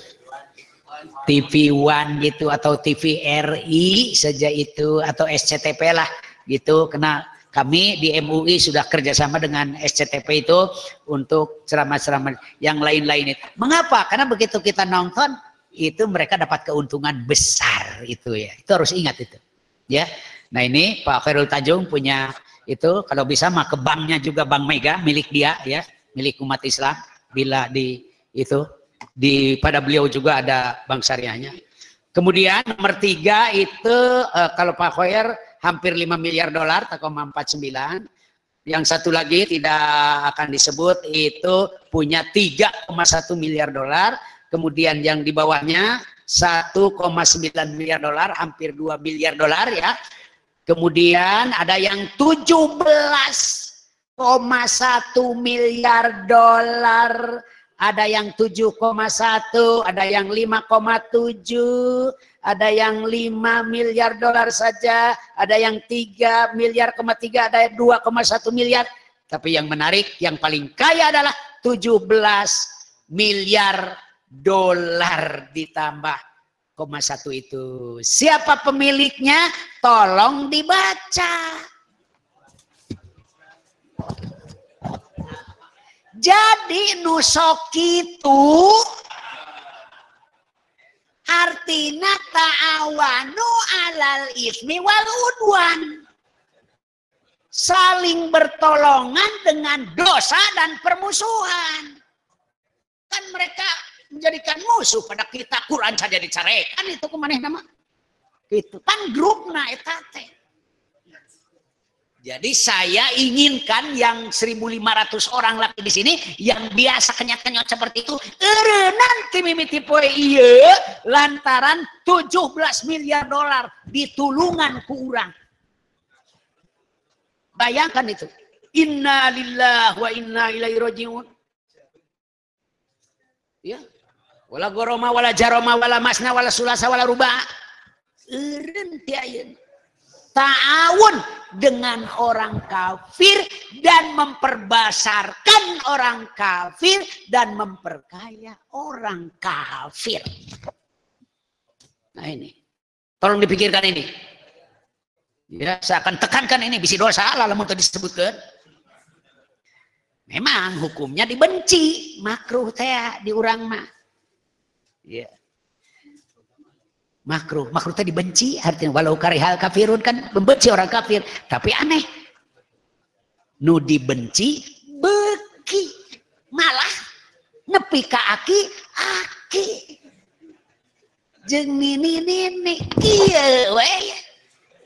TV One gitu atau TVRI saja itu atau SCTP lah gitu karena kami di MUI sudah kerjasama dengan SCTP itu untuk ceramah-ceramah yang lain-lain itu. Mengapa? Karena begitu kita nonton itu mereka dapat keuntungan besar itu ya. Itu harus ingat itu. Ya. Nah, ini Pak Khairul Tanjung punya itu kalau bisa mah ke banknya juga Bank Mega milik dia ya, milik umat Islam bila di itu di pada beliau juga ada bank syariahnya. Kemudian nomor tiga itu uh, kalau Pak Khair hampir 5 miliar dolar, 49. Yang satu lagi tidak akan disebut itu punya 3,1 miliar dolar kemudian yang di bawahnya 1,9 miliar dolar, hampir 2 miliar dolar ya. Kemudian ada yang 17,1 miliar dolar, ada yang 7,1, ada yang 5,7, ada yang 5 miliar dolar saja, ada yang 3 miliar, 3, ada 2,1 miliar. Tapi yang menarik, yang paling kaya adalah 17 miliar dolar ditambah koma satu itu. Siapa pemiliknya? Tolong dibaca. Jadi nusok itu artinya ta'awanu alal ismi wal udwan. Saling bertolongan dengan dosa dan permusuhan. Kan mereka menjadikan musuh pada kita Quran saja dicarekan itu ke mana nama itu kan grupna etate jadi saya inginkan yang 1.500 orang lagi di sini yang biasa kenyat-kenyot seperti itu, nanti mimiti poe iya lantaran 17 miliar dolar ditulungan ku urang. Bayangkan itu. Inna lillah wa inna ilaihi rajiun. Ya, wala goroma wala jaroma wala masna wala sulasa wala ruba ta'awun dengan orang kafir dan memperbasarkan orang kafir dan memperkaya orang kafir. Nah ini, tolong dipikirkan ini. Ya, saya akan tekankan ini bisi dosa lalu mau disebutkan. Memang hukumnya dibenci, makruh teh di orang mah. Ya. Makruh, makruh tadi benci, artinya walau karihal kafirun kan membenci orang kafir, tapi aneh. Nu dibenci beki. Malah nepi ka aki aki. Jeung nini nini iya we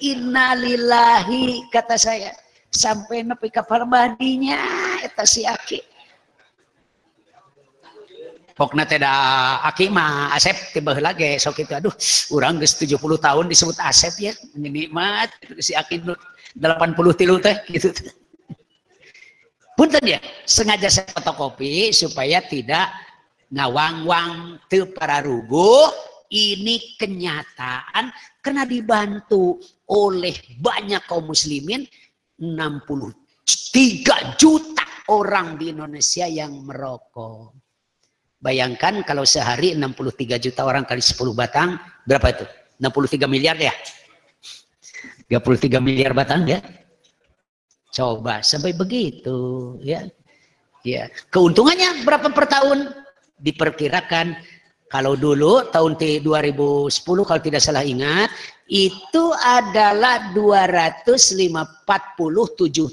innalillahi kata saya. Sampai nepi ka parbadinya eta si aki pokna teda aki mah Asep tiba lagi sok itu. Aduh orang geus 70 tahun disebut Asep ya. Nikmat si Aki 80 tilu teh gitu. Punten ya sengaja saya fotokopi supaya tidak ngawang-wang te para rubuh ini kenyataan karena dibantu oleh banyak kaum muslimin 63 juta orang di Indonesia yang merokok Bayangkan kalau sehari 63 juta orang kali 10 batang, berapa itu? 63 miliar ya? 33 miliar batang ya? Coba sampai begitu ya. Ya, keuntungannya berapa per tahun? Diperkirakan kalau dulu tahun 2010 kalau tidak salah ingat itu adalah 247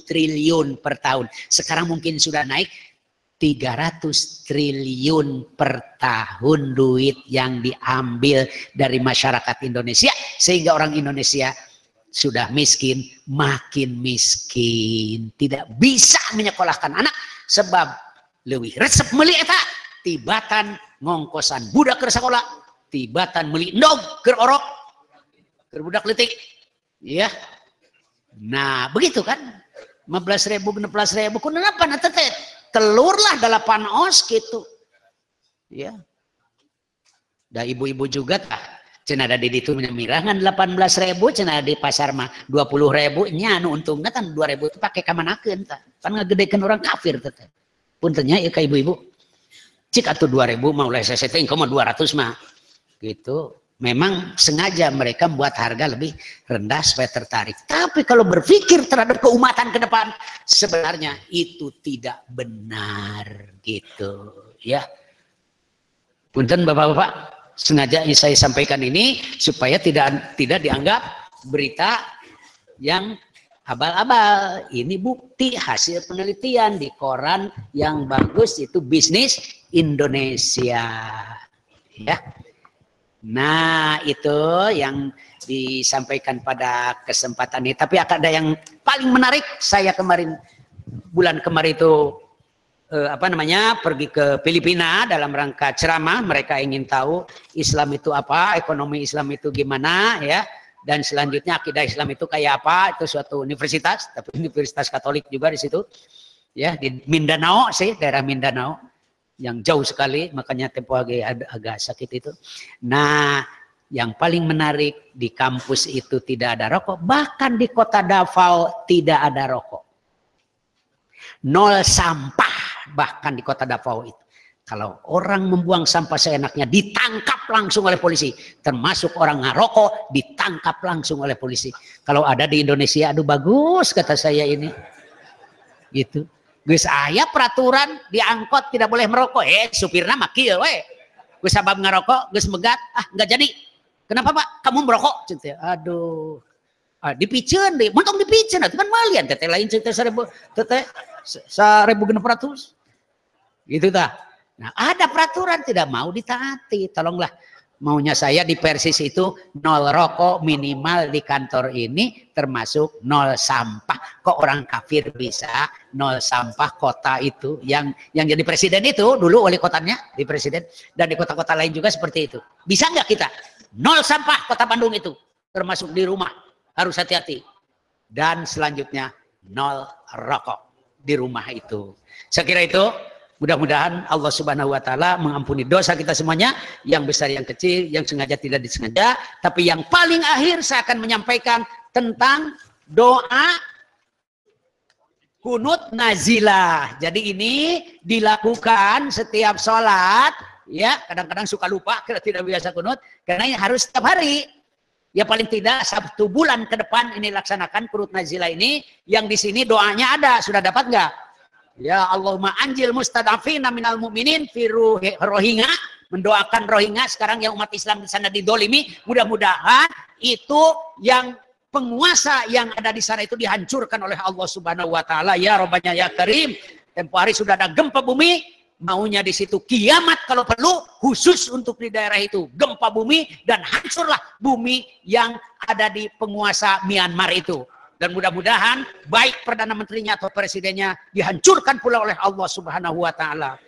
triliun per tahun. Sekarang mungkin sudah naik 300 triliun per tahun duit yang diambil dari masyarakat Indonesia sehingga orang Indonesia sudah miskin makin miskin tidak bisa menyekolahkan anak sebab lebih resep meli eta tibatan ngongkosan budak ke sekolah tibatan meli ndog ke orok ke budak letik ya nah begitu kan? 15 ribu 16 ribu kenapa nanti telurlah delapan os gitu. Ya. Dah ibu-ibu juga tak? Cina ada di itu mirangan delapan belas ribu cina di pasar mah dua puluh ribu nyanu untungnya kan dua ribu itu pakai kamanakeun tak kan ngegedekan orang kafir teteh puntennya ya ke ibu-ibu. Cik atau dua ribu mau oleh saya kamu dua ratus mah. Gitu memang sengaja mereka membuat harga lebih rendah supaya tertarik. Tapi kalau berpikir terhadap keumatan ke depan, sebenarnya itu tidak benar gitu, ya. Punten Bapak-bapak, sengaja saya sampaikan ini supaya tidak tidak dianggap berita yang abal-abal. Ini bukti hasil penelitian di koran yang bagus itu bisnis Indonesia. Ya. Nah, itu yang disampaikan pada kesempatan ini. Tapi ada yang paling menarik. Saya kemarin bulan kemarin itu eh, apa namanya pergi ke Filipina dalam rangka ceramah. Mereka ingin tahu Islam itu apa, ekonomi Islam itu gimana, ya. Dan selanjutnya akidah Islam itu kayak apa? Itu suatu universitas, tapi universitas Katolik juga di situ. Ya, di Mindanao sih, daerah Mindanao yang jauh sekali, makanya tempo agak, agak sakit itu. Nah, yang paling menarik di kampus itu tidak ada rokok, bahkan di kota Davao tidak ada rokok. Nol sampah bahkan di kota Davao itu. Kalau orang membuang sampah seenaknya ditangkap langsung oleh polisi, termasuk orang ngarokok ditangkap langsung oleh polisi. Kalau ada di Indonesia, aduh bagus kata saya ini. Gitu. Gus ayah peraturan diangkot tidak boleh merokok. Eh supirnya makil we. Gus sabab ngerokok, gus megat, ah nggak jadi. Kenapa pak? Kamu merokok? Cinta. Aduh. Ah, dipicen deh, mentong dipicen, itu kan malian. Teteh lain cerita seribu, teteh seribu genep ratus. Gitu dah. Nah ada peraturan tidak mau ditaati. Tolonglah maunya saya di Persis itu nol rokok minimal di kantor ini termasuk nol sampah. Kok orang kafir bisa nol sampah kota itu? Yang yang jadi presiden itu dulu wali kotanya di presiden dan di kota-kota lain juga seperti itu. Bisa nggak kita? Nol sampah kota Bandung itu termasuk di rumah. Harus hati-hati. Dan selanjutnya nol rokok di rumah itu. Saya kira itu Mudah-mudahan Allah Subhanahu wa taala mengampuni dosa kita semuanya, yang besar yang kecil, yang sengaja tidak disengaja, tapi yang paling akhir saya akan menyampaikan tentang doa kunut nazilah. Jadi ini dilakukan setiap sholat, ya kadang-kadang suka lupa kalau tidak biasa kunut, karena harus setiap hari. Ya paling tidak satu bulan ke depan ini laksanakan kunut nazilah ini, yang di sini doanya ada, sudah dapat nggak? Ya Allahumma anjil mustadafina minal mu'minin fi rohingya mendoakan rohingya sekarang yang umat Islam di sana didolimi. Mudah-mudahan itu yang penguasa yang ada di sana itu dihancurkan oleh Allah Subhanahu wa taala. Ya robbanya ya karim tempo hari sudah ada gempa bumi maunya di situ kiamat kalau perlu khusus untuk di daerah itu. Gempa bumi dan hancurlah bumi yang ada di penguasa Myanmar itu dan mudah-mudahan baik perdana menterinya atau presidennya dihancurkan pula oleh Allah Subhanahu wa taala.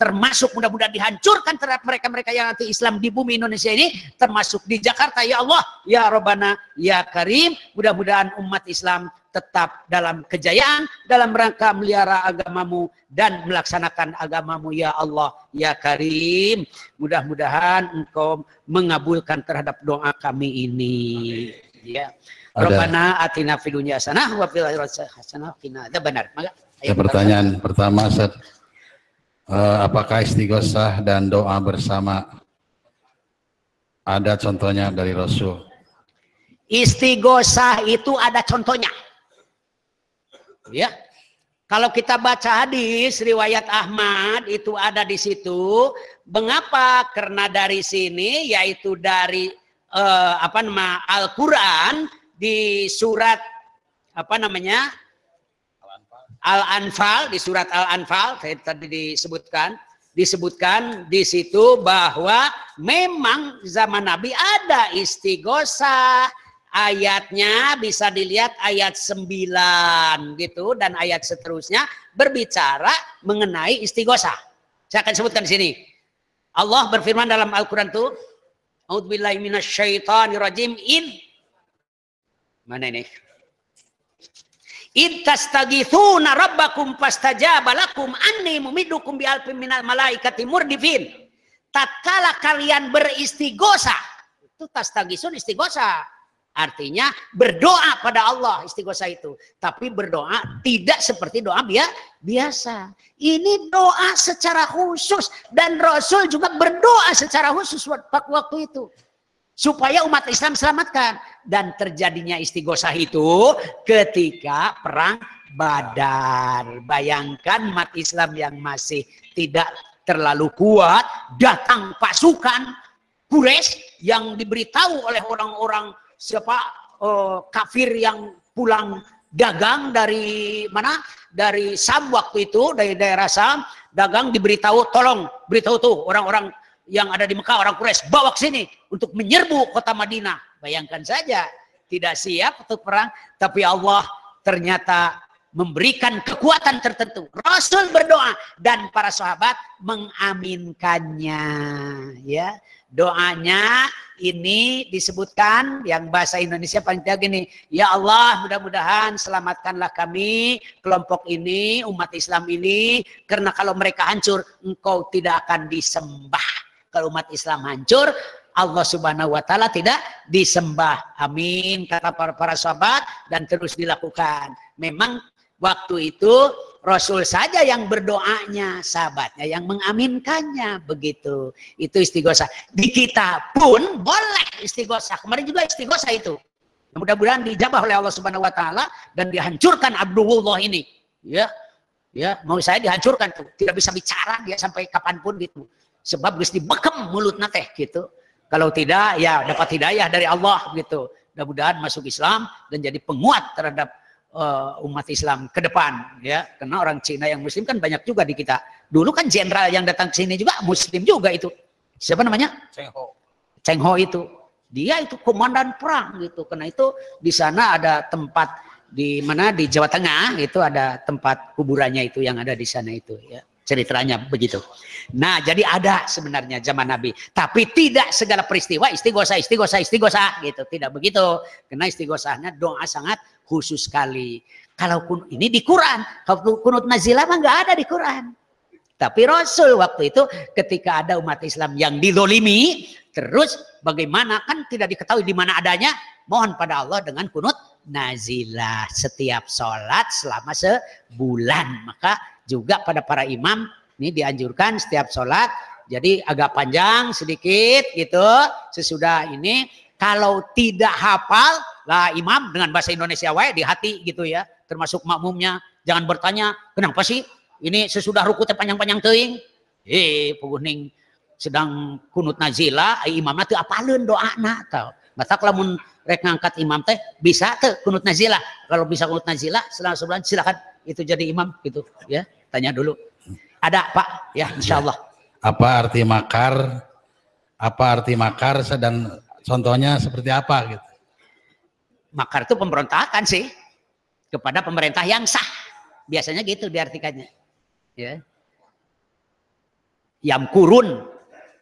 termasuk mudah-mudahan dihancurkan terhadap mereka-mereka yang anti Islam di bumi Indonesia ini termasuk di Jakarta. Ya Allah ya Robbana ya Karim mudah-mudahan umat Islam tetap dalam kejayaan dalam rangka melihara agamamu dan melaksanakan agamamu. Ya Allah ya Karim mudah-mudahan engkau mengabulkan terhadap doa kami ini. Ya Rabbana atina fid dunya hasanah wa fil akhirati hasanah qina benar maka ya, pertanyaan pertama Ustaz. Uh, apakah istighosah dan doa bersama? Ada contohnya dari Rasul. Istighosah itu ada contohnya. Ya. Kalau kita baca hadis riwayat Ahmad itu ada di situ. Mengapa? Karena dari sini yaitu dari uh, apa nama Al-Qur'an di surat apa namanya? Al-Anfal di surat Al-Anfal tadi disebutkan disebutkan di situ bahwa memang zaman Nabi ada istighosah ayatnya bisa dilihat ayat 9 gitu dan ayat seterusnya berbicara mengenai istighosah. Saya akan sebutkan di sini. Allah berfirman dalam Al-Qur'an itu, A'udzubillahi minasyaitonirrajim in Mana ini? In tastaghithuna rabbakum fastajaba lakum anni mumidukum bi alfin minal malaikati murdifin. Tatkala kalian beristighosa, itu tastagisun istighosa Artinya berdoa pada Allah istighosah itu. Tapi berdoa tidak seperti doa biasa. Ini doa secara khusus. Dan Rasul juga berdoa secara khusus waktu itu. Supaya umat Islam selamatkan. Dan terjadinya istighosah itu ketika perang Badar. Bayangkan umat Islam yang masih tidak terlalu kuat. Datang pasukan Quraisy yang diberitahu oleh orang-orang siapa uh, kafir yang pulang dagang dari mana? Dari Sam waktu itu dari daerah Sam dagang diberitahu tolong beritahu tuh orang-orang yang ada di Mekah orang Quraisy bawa ke sini untuk menyerbu kota Madinah. Bayangkan saja tidak siap untuk perang tapi Allah ternyata memberikan kekuatan tertentu. Rasul berdoa dan para sahabat mengaminkannya ya. Doanya ini disebutkan yang bahasa Indonesia paling tidak gini, ya Allah mudah-mudahan selamatkanlah kami kelompok ini, umat Islam ini karena kalau mereka hancur engkau tidak akan disembah. Kalau umat Islam hancur Allah Subhanahu wa taala tidak disembah. Amin kata para para sahabat dan terus dilakukan. Memang waktu itu Rasul saja yang berdoanya, sahabatnya yang mengaminkannya begitu. Itu istighosah. Di kita pun boleh istighosah. Kemarin juga istighosah itu. Mudah-mudahan dijabah oleh Allah Subhanahu wa taala dan dihancurkan Abdullah ini. Ya. Ya, mau saya dihancurkan tuh. Tidak bisa bicara dia sampai kapan pun gitu. Sebab harus dibekem mulut nate gitu. Kalau tidak ya dapat hidayah dari Allah gitu. Mudah-mudahan masuk Islam dan jadi penguat terhadap uh, umat Islam ke depan ya. Karena orang Cina yang muslim kan banyak juga di kita. Dulu kan jenderal yang datang ke sini juga muslim juga itu. Siapa namanya? Cheng Ho. Cheng Ho itu. Dia itu komandan perang gitu. Karena itu di sana ada tempat di mana? Di Jawa Tengah itu ada tempat kuburannya itu yang ada di sana itu ya ceritanya begitu. Nah, jadi ada sebenarnya zaman Nabi, tapi tidak segala peristiwa istighosah, istighosah, istighosah gitu. Tidak begitu. Karena istighosahnya doa sangat khusus sekali. Kalau ini di Quran, kalau kunut nazilah mah nggak ada di Quran. Tapi Rasul waktu itu ketika ada umat Islam yang didolimi, terus bagaimana kan tidak diketahui di mana adanya, mohon pada Allah dengan kunut nazilah setiap sholat selama sebulan. Maka juga pada para imam. Ini dianjurkan setiap sholat. Jadi agak panjang sedikit gitu sesudah ini. Kalau tidak hafal lah imam dengan bahasa Indonesia wae di hati gitu ya termasuk makmumnya. Jangan bertanya kenapa sih ini sesudah ruku panjang-panjang teing eh puguning sedang kunut nazila imam nanti apalun doa na tau. Mata lamun rek ngangkat imam teh bisa tuh kunut nazila. Kalau bisa kunut nazila selang silakan. Itu jadi imam gitu ya Tanya dulu. Ada Pak? Ya insya Allah. Apa arti makar? Apa arti makar dan contohnya seperti apa gitu? Makar itu pemberontakan sih kepada pemerintah yang sah. Biasanya gitu diartikannya. Ya. Yam kurun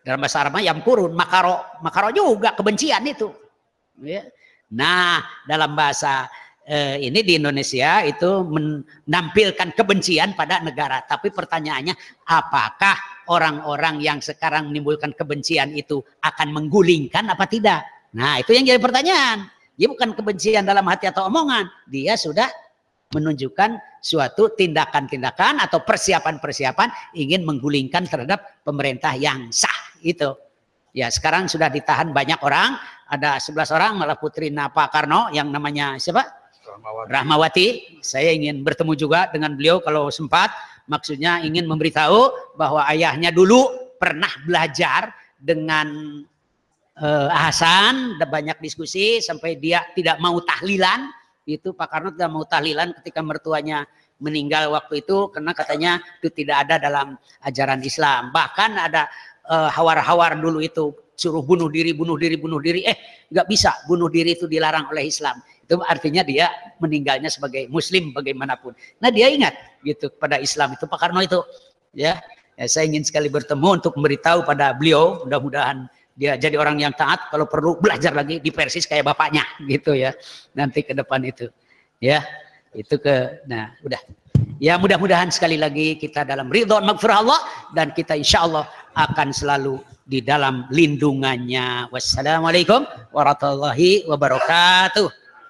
dalam bahasa Arab yam kurun, makaro makaro juga kebencian itu. Ya. Nah, dalam bahasa eh, ini di Indonesia itu menampilkan kebencian pada negara. Tapi pertanyaannya, apakah orang-orang yang sekarang menimbulkan kebencian itu akan menggulingkan apa tidak? Nah, itu yang jadi pertanyaan. Dia bukan kebencian dalam hati atau omongan. Dia sudah menunjukkan suatu tindakan-tindakan atau persiapan-persiapan ingin menggulingkan terhadap pemerintah yang sah itu. Ya, sekarang sudah ditahan banyak orang, ada 11 orang malah Putri Napa Karno yang namanya siapa? Rahmawati. Rahmawati. Saya ingin bertemu juga dengan beliau kalau sempat. Maksudnya ingin memberitahu bahwa ayahnya dulu pernah belajar dengan uh, Hasan, banyak diskusi sampai dia tidak mau tahlilan. Itu Pak Karno tidak mau tahlilan ketika mertuanya meninggal waktu itu karena katanya itu tidak ada dalam ajaran Islam. Bahkan ada eh, hawar-hawar uh, dulu itu suruh bunuh diri, bunuh diri, bunuh diri. Eh, nggak bisa. Bunuh diri itu dilarang oleh Islam. Itu artinya dia meninggalnya sebagai muslim bagaimanapun. Nah dia ingat gitu pada Islam itu Pak Karno itu ya, ya saya ingin sekali bertemu untuk memberitahu pada beliau mudah-mudahan dia jadi orang yang taat kalau perlu belajar lagi di Persis kayak bapaknya gitu ya nanti ke depan itu ya. Itu ke nah udah. Ya mudah-mudahan sekali lagi kita dalam ridho magfirah Allah dan kita insya Allah akan selalu di dalam lindungannya. Wassalamualaikum warahmatullahi wabarakatuh